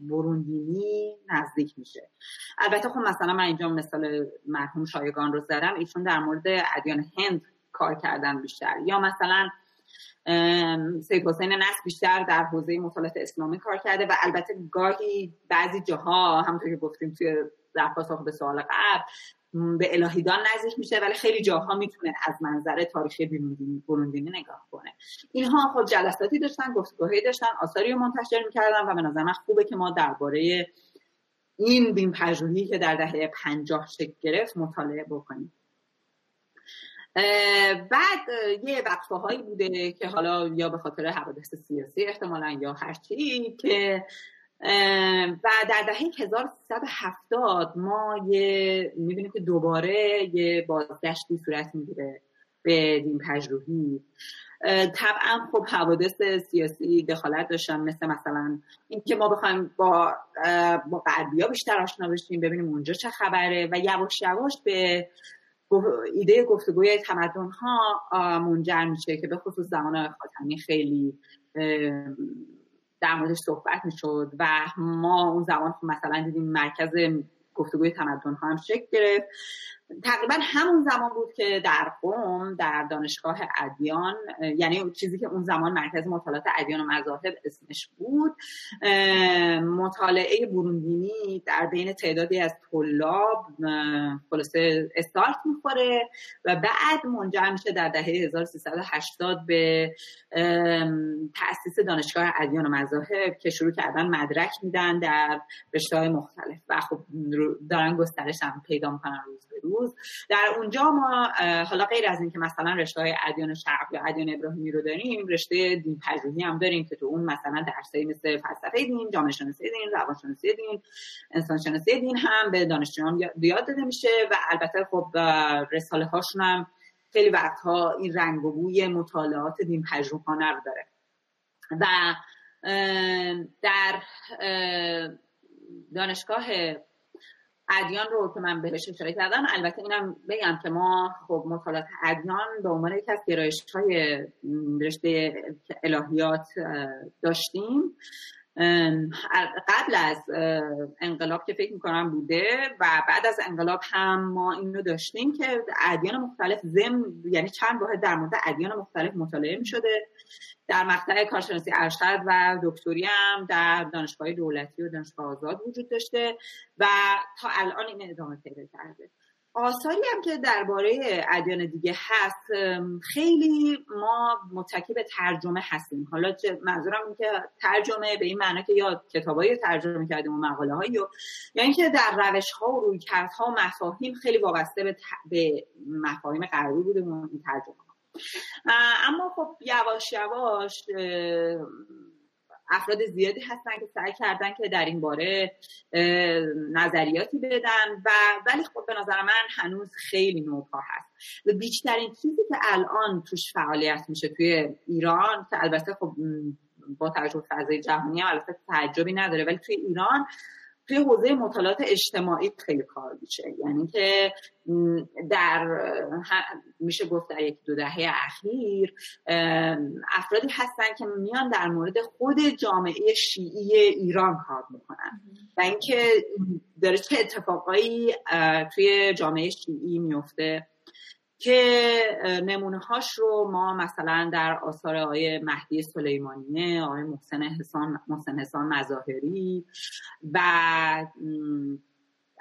بروندینی نزدیک میشه. البته خب مثلا من اینجا مثال مرحوم شایگان رو زدم ایشون در مورد ادیان هند کار کردن بیشتر. یا مثلا سید حسین نصر بیشتر در حوزه مطالعات اسلامی کار کرده و البته گاهی بعضی جاها همونطور که گفتیم توی در پاسخ به سوال قبل. به الهیدان نزدیک میشه ولی خیلی جاها می‌تونه از منظر تاریخی بروندینی نگاه کنه. اینها خود جلساتی داشتن گفتگوهایی داشتن آثاری رو منتشر می‌کردن و به نظر من خوبه که ما درباره این بین پژوهی که در دهه پنجاه شکل گرفت مطالعه بکنیم. بعد یه وقفه هایی بوده که حالا یا به خاطر حوادث سیاسی احتمالا یا هرچی که و در دهه 1370 ما یه می‌بینیم که دوباره یه بازگشتی صورت می‌گیره به دین پژوهی. طبعا خب حوادث سیاسی دخالت داشتن مثل مثلا اینکه ما بخوایم با با غربیا بیشتر آشنا بشیم ببینیم اونجا چه خبره و یواش یواش به ایده گفتگوی تمدن ها منجر میشه که به خصوص زمان خاتمی خیلی در موردش صحبت می‌شد و ما اون زمان خب مثلا دیدیم مرکز گفتگوی تمدن ها هم شکل گرفت. تقریبا همون زمان بود که در قوم در دانشگاه ادیان یعنی چیزی که اون زمان مرکز مطالعات ادیان و مذاهب اسمش بود مطالعه بروندینی در بین تعدادی از طلاب خلاصه استارت می‌خوره و بعد منجر میشه در دهه 1380 به تاسیس دانشگاه ادیان و مذاهب که شروع کردن مدرک میدن در رشته مختلف. و خب دارن گسترش هم پیدا می‌کنن روز به روز. در اونجا ما حالا غیر از اینکه مثلا رشته های ادیان شرق یا ادیان ابراهیمی رو داریم رشته دین پژوهی هم داریم که تو اون مثلا درسایی مثل فلسفه دین جامعه شناسی دین روان شناسی دین انسان شناسی دین هم به دانشجویان یاد داده میشه و البته خب رساله هاشون هم خیلی وقتها این رنگ و بوی مطالعات دین پژوهانه رو داره. و در دانشگاه ادیان رو که من بهش اشاره کردم البته اینم بگم که ما خب مطالعات ادیان به عنوان یک از گرایش های رشته الهیات داشتیم. قبل از انقلاب که فکر می‌کنم بوده و بعد از انقلاب هم ما اینو داشتیم که ادیان مختلف زم یعنی چند واحد در مورد ادیان مختلف مطالعه می‌شده. در مقطع کارشناسی ارشد و دکتری هم در دانشگاه دولتی و دانشگاه آزاد وجود داشته و تا الان این ادامه پیدا کرده. آثاری هم که درباره ادیان دیگه هست خیلی ما متکی به ترجمه هستیم. حالا منظورم این که ترجمه به این معنا که یا کتابای ترجمه کردیم و مقاله هایی یا اینکه در روش ها و روی ها و مفاهیم خیلی وابسته به, به مفاهیم غربی بوده این ترجمه اما خب یواش یواش افراد زیادی هستن که سعی کردن که در این باره نظریاتی بدن و ولی خب به نظر من هنوز خیلی نوپا هست. و بیشترین چیزی که الان توش فعالیت میشه توی ایران که البته خب با توجه فضای جهانی هم البته تعجبی نداره ولی توی ایران توی حوزه مطالعات اجتماعی خیلی کار میشه. یعنی که در میشه گفت در یک دو دهه اخیر افرادی هستن که میان در مورد خود جامعه شیعی ایران کار می‌کنن. و اینکه داره چه اتفاقایی توی جامعه شیعی میفته که نمونه هاش رو ما مثلا در آثار آقای مهدی سلیمانیه آقای محسن حسان, محسن حسان مظاهری و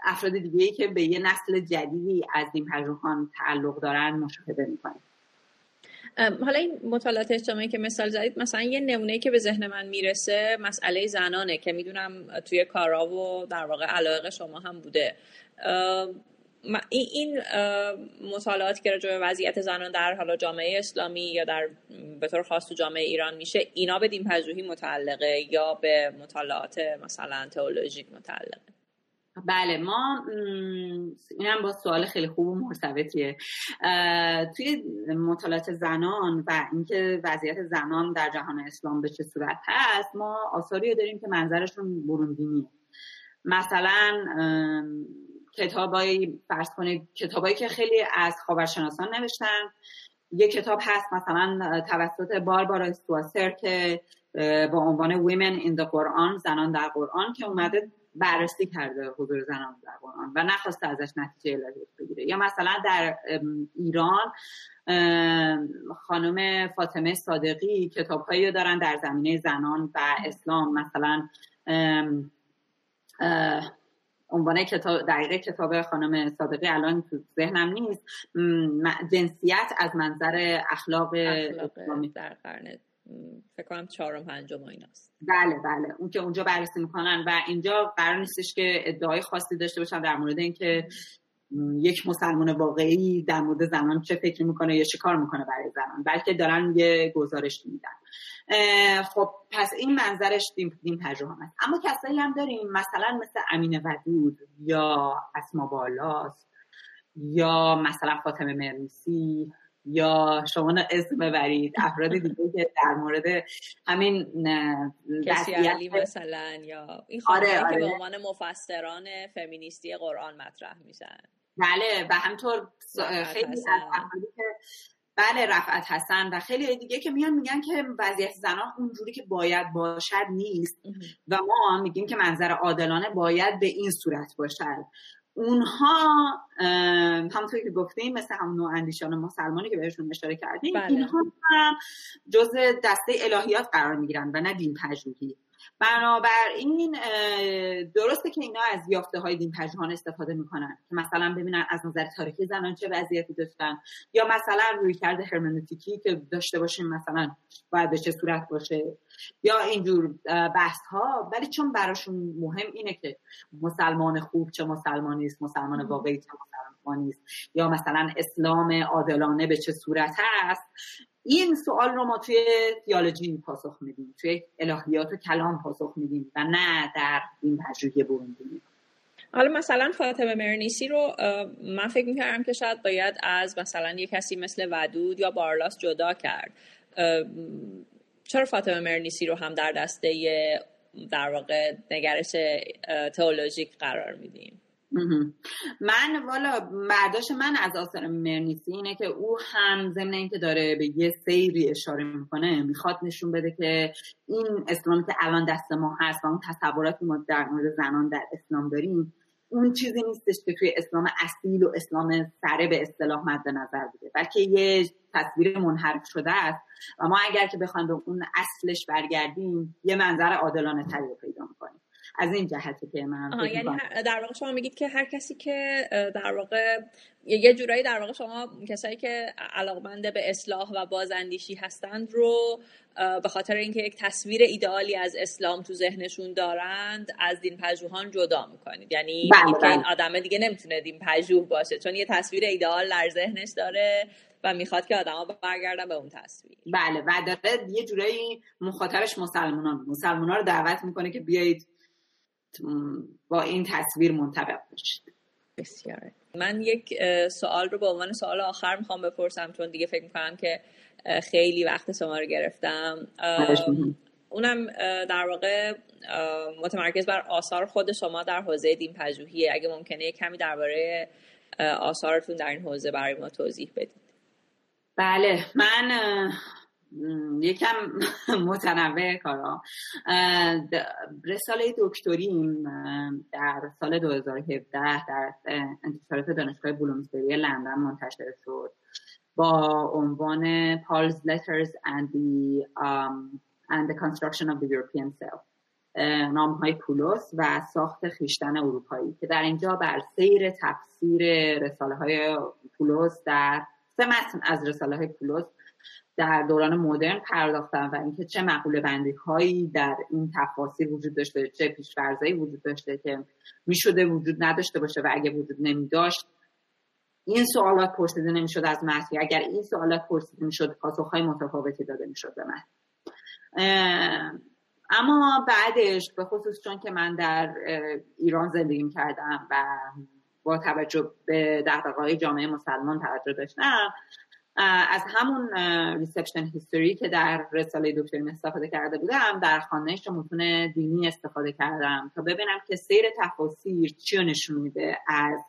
افراد دیگه که به یه نسل جدیدی از این پژوهان تعلق دارن مشاهده می‌کنیم. حالا این مطالعات اجتماعی که مثال زدید مثلا یه نمونه که به ذهن من می‌رسه مسئله زنانه که می‌دونم توی کارا و در واقع علاقه شما هم بوده. این مطالعاتی که راجع به وضعیت زنان در حالا جامعه اسلامی یا در به طور خاص تو جامعه ایران میشه اینا به دین پژوهی متعلقه یا به مطالعات مثلا تئولوژیک متعلقه؟ بله ما اینم با سوال خیلی خوب و مرتبطیه. توی مطالعات زنان و اینکه وضعیت زنان در جهان اسلام به چه صورت هست ما آثاری داریم که منظرشون بروندینیه. مثلا کتابایی فرض کنید کتابایی که خیلی از خاورشناسان نوشتن. یه کتاب هست مثلا توسط باربارا استواسر که با عنوان Women in the Quran زنان در قرآن که اومده بررسی کرده حضور زنان در قرآن و نخواسته ازش نتیجه الهی بگیره. یا مثلا در ایران خانم فاطمه صادقی کتابهایی دارن در زمینه زنان و اسلام. مثلا عنوان کتاب دقیقه کتاب خانم صادقی الان تو ذهنم نیست. جنسیت از منظر اخلاق, اخلاق در قرن فکر کنم چهارم پنجم ایناست. بله بله. اون که اونجا بررسی می‌کنن و اینجا قرار نیستش که ادعای خاصی داشته باشن در مورد اینکه یک مسلمان واقعی در مورد زنان چه فکر می‌کنه یا چه کار می‌کنه برای زنان بلکه دارن یه گزارش میدن. خب پس این منظرش دین, دین پژوهان است. اما کسایی هم داریم مثلا مثل امین ودود یا اسما بالاست یا مثلا فاطمه مرمیسی یا شما اسم ببرید افراد دیگه که در مورد همین کسی علی مثلا یا این آره، آره. که به عنوان مفسران فمینیستی قرآن مطرح میشن. بله و همطور خیلی که بله رفعت حسن و خیلی دیگه که میان میگن که وضعیت زنان اونجوری که باید باشد نیست و ما میگیم که منظر عادلانه باید به این صورت باشد. اونها همونطور که گفتیم مثل هم نوع اندیشان مسلمانی که بهشون اشاره کردیم بله. اینها هم جز دسته الهیات قرار می‌گیرن و نه دین پژوهی بنابراین درسته که اینا از یافته های دین پژوهان استفاده می‌کنن که مثلا ببینن از نظر تاریخی زنان چه وضعیتی داشتن یا مثلا روی کرده هرمنوتیکی که داشته باشیم مثلا باید به چه صورت باشه یا اینجور بحث ها ولی چون براشون مهم اینه که مسلمان خوب چه مسلمانی است مسلمان واقعی چه مسلمانی است یا مثلا اسلام عادلانه به چه صورت هست این سوال رو ما توی تیالوجی پاسخ میدیم توی الهیات و کلام پاسخ میدیم و نه در این تجربه بروندیم حالا مثلا فاطمه مرنیسی رو من فکر می‌کردم که شاید باید از مثلا یه کسی مثل ودود یا بارلاس جدا کرد. چرا فاطمه مرنیسی رو هم در دسته در واقع نگرش تئولوژیک قرار میدیم؟ من والا برداشت من از آثار مرنیسی اینه که او هم ضمن اینکه داره به یه سیری اشاره می‌کنه می‌خواد نشون بده که این اسلامی که الان دست ما هست و اون تصوراتی ما در مورد زنان در اسلام داریم اون چیزی نیستش که توی اسلام اصیل و اسلام سره به اصطلاح مد نظر بوده. بلکه یه تصویر منحرف شده است و ما اگر که بخوایم به اون اصلش برگردیم یه منظر عادلانه تری پیدا می‌کنیم. از این جهتی که من یعنی در واقع شما میگید که هر کسی که در واقع یه جورایی در واقع شما کسایی که علاقمنده به اصلاح و بازاندیشی هستند رو به خاطر اینکه یک تصویر ایدئالی از اسلام تو ذهنشون دارند از دین پژوهان جدا می‌کنید. یعنی بله بله. این آدم دیگه نمی‌تونه دین پژوه باشه چون یه تصویر ایدئال در ذهنش داره و می‌خواد که آدما برگردن به اون تصویر. بله و داره یه جورایی مخاطبش مسلمانان مسلمانان رو دعوت می‌کنه که بیایید با این تصویر منطبق باشید. بسیار من یک سوال رو به عنوان سوال آخر می‌خوام بپرسم چون دیگه فکر می‌کنم که خیلی وقت شما رو گرفتم. اونم در واقع متمرکز بر آثار خود شما در حوزه دین پژوهی اگه ممکنه کمی درباره آثارتون در این حوزه برای ما توضیح بدید. بله. من یکم *laughs* متنوع کارا. رساله دکتریم در سال 2017 در انتشارات دانشگاه بلومزبری لندن منتشر شد. با عنوان Paul's Letters and the, um, and the Construction of the European Self نام های پولس و ساخت خیشتن اروپایی که در اینجا بر سیر تفسیر رساله های پولس در سه متن از رساله های پولس در دوران مدرن پرداختن و اینکه چه مقوله بندی هایی در این تفاصیل وجود داشته چه پیشفرزایی وجود داشته که می‌شده وجود نداشته باشه و اگه وجود نمی داشت این سوالات پرسیده نمی‌شد از مسیح اگر این سوالات پرسیده می‌شد پاسخهای متفاوتی داده می‌شد به من اما بعدش به خصوص چون که من در ایران زندگی کردم و با توجه به دقدقه‌های جامعه مسلمان توجه داشتم از همون ریسپشن هیستوری که در رساله دکترین استفاده کرده بودم در خانش متون دینی استفاده کردم تا ببینم که سیر تفاسیر چی نشون میده از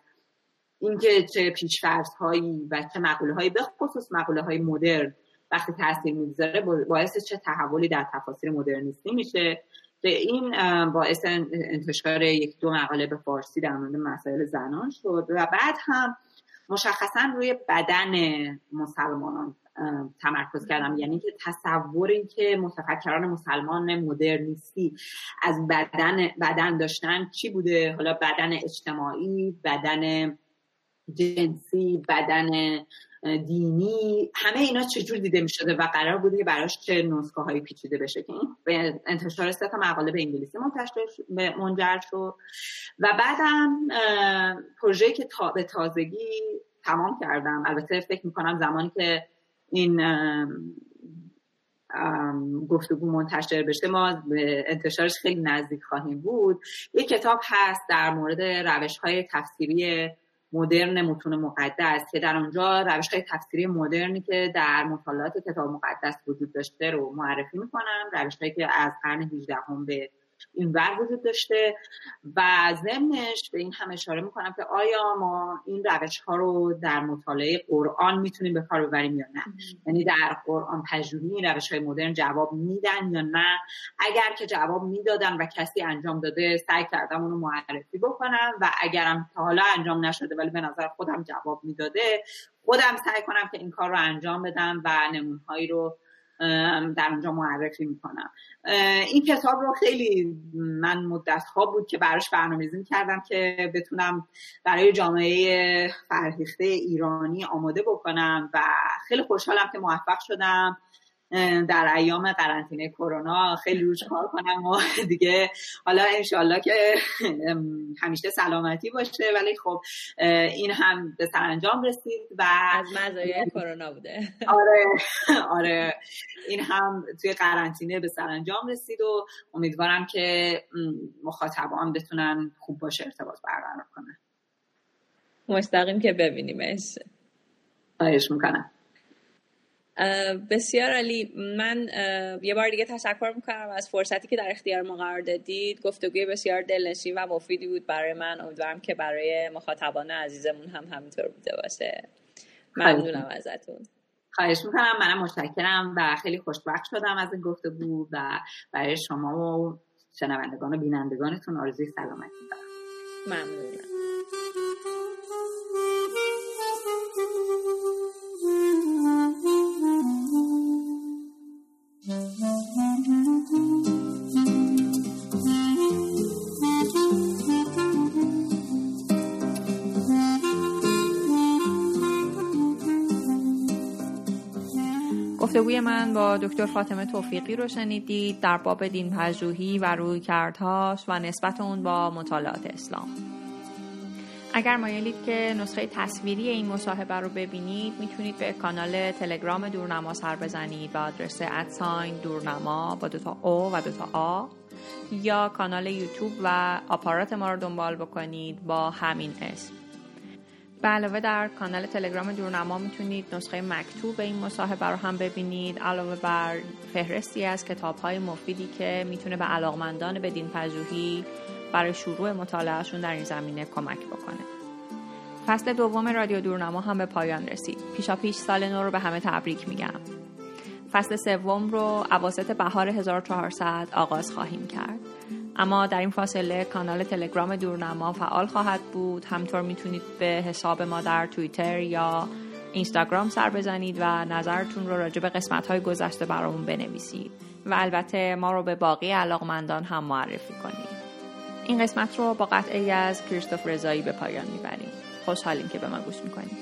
اینکه چه پیشفرض هایی و چه مقوله هایی به خصوص مقوله های مدرن وقتی تاثیر می‌گذاره باعث چه تحولی در تفاسیر مدرنیستی میشه. به این باعث انتشار یک دو مقاله به فارسی در مورد مسائل زنان شد و بعد هم مشخصا روی بدن مسلمانان تمرکز کردم. یعنی که تصوری که متفکران مسلمان مدرنیستی از بدن بدن داشتن چی بوده؟ حالا بدن اجتماعی بدن جنسی بدن دینی همه اینا چجور دیده می شده و قرار بوده که براش چه نسخه هایی پیچیده بشه که این به انتشار سه تا مقاله به انگلیسی منجر شد. و بعدم پروژه که تا به تازگی تمام کردم. البته فکر می‌کنم زمانی که این گفتگو منتشر بشه ما انتشارش خیلی نزدیک خواهیم بود. یک کتاب هست در مورد روش های تفسیری مدرن متون مقدس که در اونجا روش های تفسیری مدرنی که در مطالعات کتاب مقدس وجود داشته رو معرفی می‌کنم روش هایی که از قرن 18 هم به این ور وجود داشته و ضمنش به این هم اشاره می‌کنم که آیا ما این روش ها رو در مطالعه قرآن می‌تونیم به کار ببریم یا نه. یعنی در قرآن پژوهی این روش های مدرن جواب میدن یا نه. اگر که جواب می‌دادن و کسی انجام داده سعی کردم اونو معرفی بکنم و اگرم تا حالا انجام نشده ولی به نظر خودم جواب می‌داده خودم سعی کنم که این کار رو انجام بدم و نمونهایی رو در اونجا معرفی می‌کنم. این کتاب رو خیلی من مدت ها بود که براش برنامه‌ریزی کردم که بتونم برای جامعه فرهیخته ایرانی آماده بکنم و خیلی خوشحالم که موفق شدم. در ایام قرنطینه کرونا خیلی روش کار کنم و *laughs* دیگه حالا انشالله که همیشه سلامتی باشه. ولی خب این هم به سرانجام رسید و از مزایای کرونا بوده. *laughs* آره آره. این هم توی قرنطینه به سرانجام رسید و امیدوارم که مخاطبان بتونن خوب باشه ارتباط برقرار کنن. مستقیم که ببینیمش. خواهش می‌کنم. بسیار علی من یه بار دیگه تشکر می‌کنم از فرصتی که در اختیار ما قرار دادید. گفتگوی بسیار دلنشین و مفیدی بود برای من. امیدوارم که برای مخاطبان عزیزمون هم همینطور بوده باشه. ممنونم ازتون. خواهش می‌کنم. منم متشکرم و خیلی خوشبخت شدم از این گفتگو و برای شما و شنوندگان و بینندگانتون آرزوی سلامتی دارم. ممنونم. گفتگوی من با دکتر فاطمه توفیقی رو شنیدید در باب دین پژوهی و روی کردهاش و نسبت اون با مطالعات اسلام. اگر مایلید که نسخه تصویری این مصاحبه رو ببینید می‌تونید به کانال تلگرام دورنما سر بزنید با آدرس ادساین دورنما با دوتا او و دوتا آ یا کانال یوتیوب و آپارات ما رو دنبال بکنید با همین اسم. به علاوه در کانال تلگرام دورنما می‌تونید نسخه مکتوب این مصاحبه رو هم ببینید. علاوه بر فهرستی از کتاب های مفیدی که می‌تونه به علاقمندان به دین پژوهی برای شروع مطالعهشون در این زمینه کمک بکنه. فصل دوم رادیو دورنما هم به پایان رسید. پیشا پیش سال نو رو به همه تبریک میگم. فصل سوم رو اواسط بهار 1400 آغاز خواهیم کرد. اما در این فاصله کانال تلگرام دورنما فعال خواهد بود. همطور می‌تونید به حساب ما در توییتر یا اینستاگرام سر بزنید و نظرتون رو راجع به قسمت های گذشته برامون بنویسید. و البته ما رو به باقی علاقمندان هم معرفی کنید. این قسمت رو با قطعه از کریستوف رضایی به پایان می‌بریم. خوشحالیم که به ما گوش می‌کنیم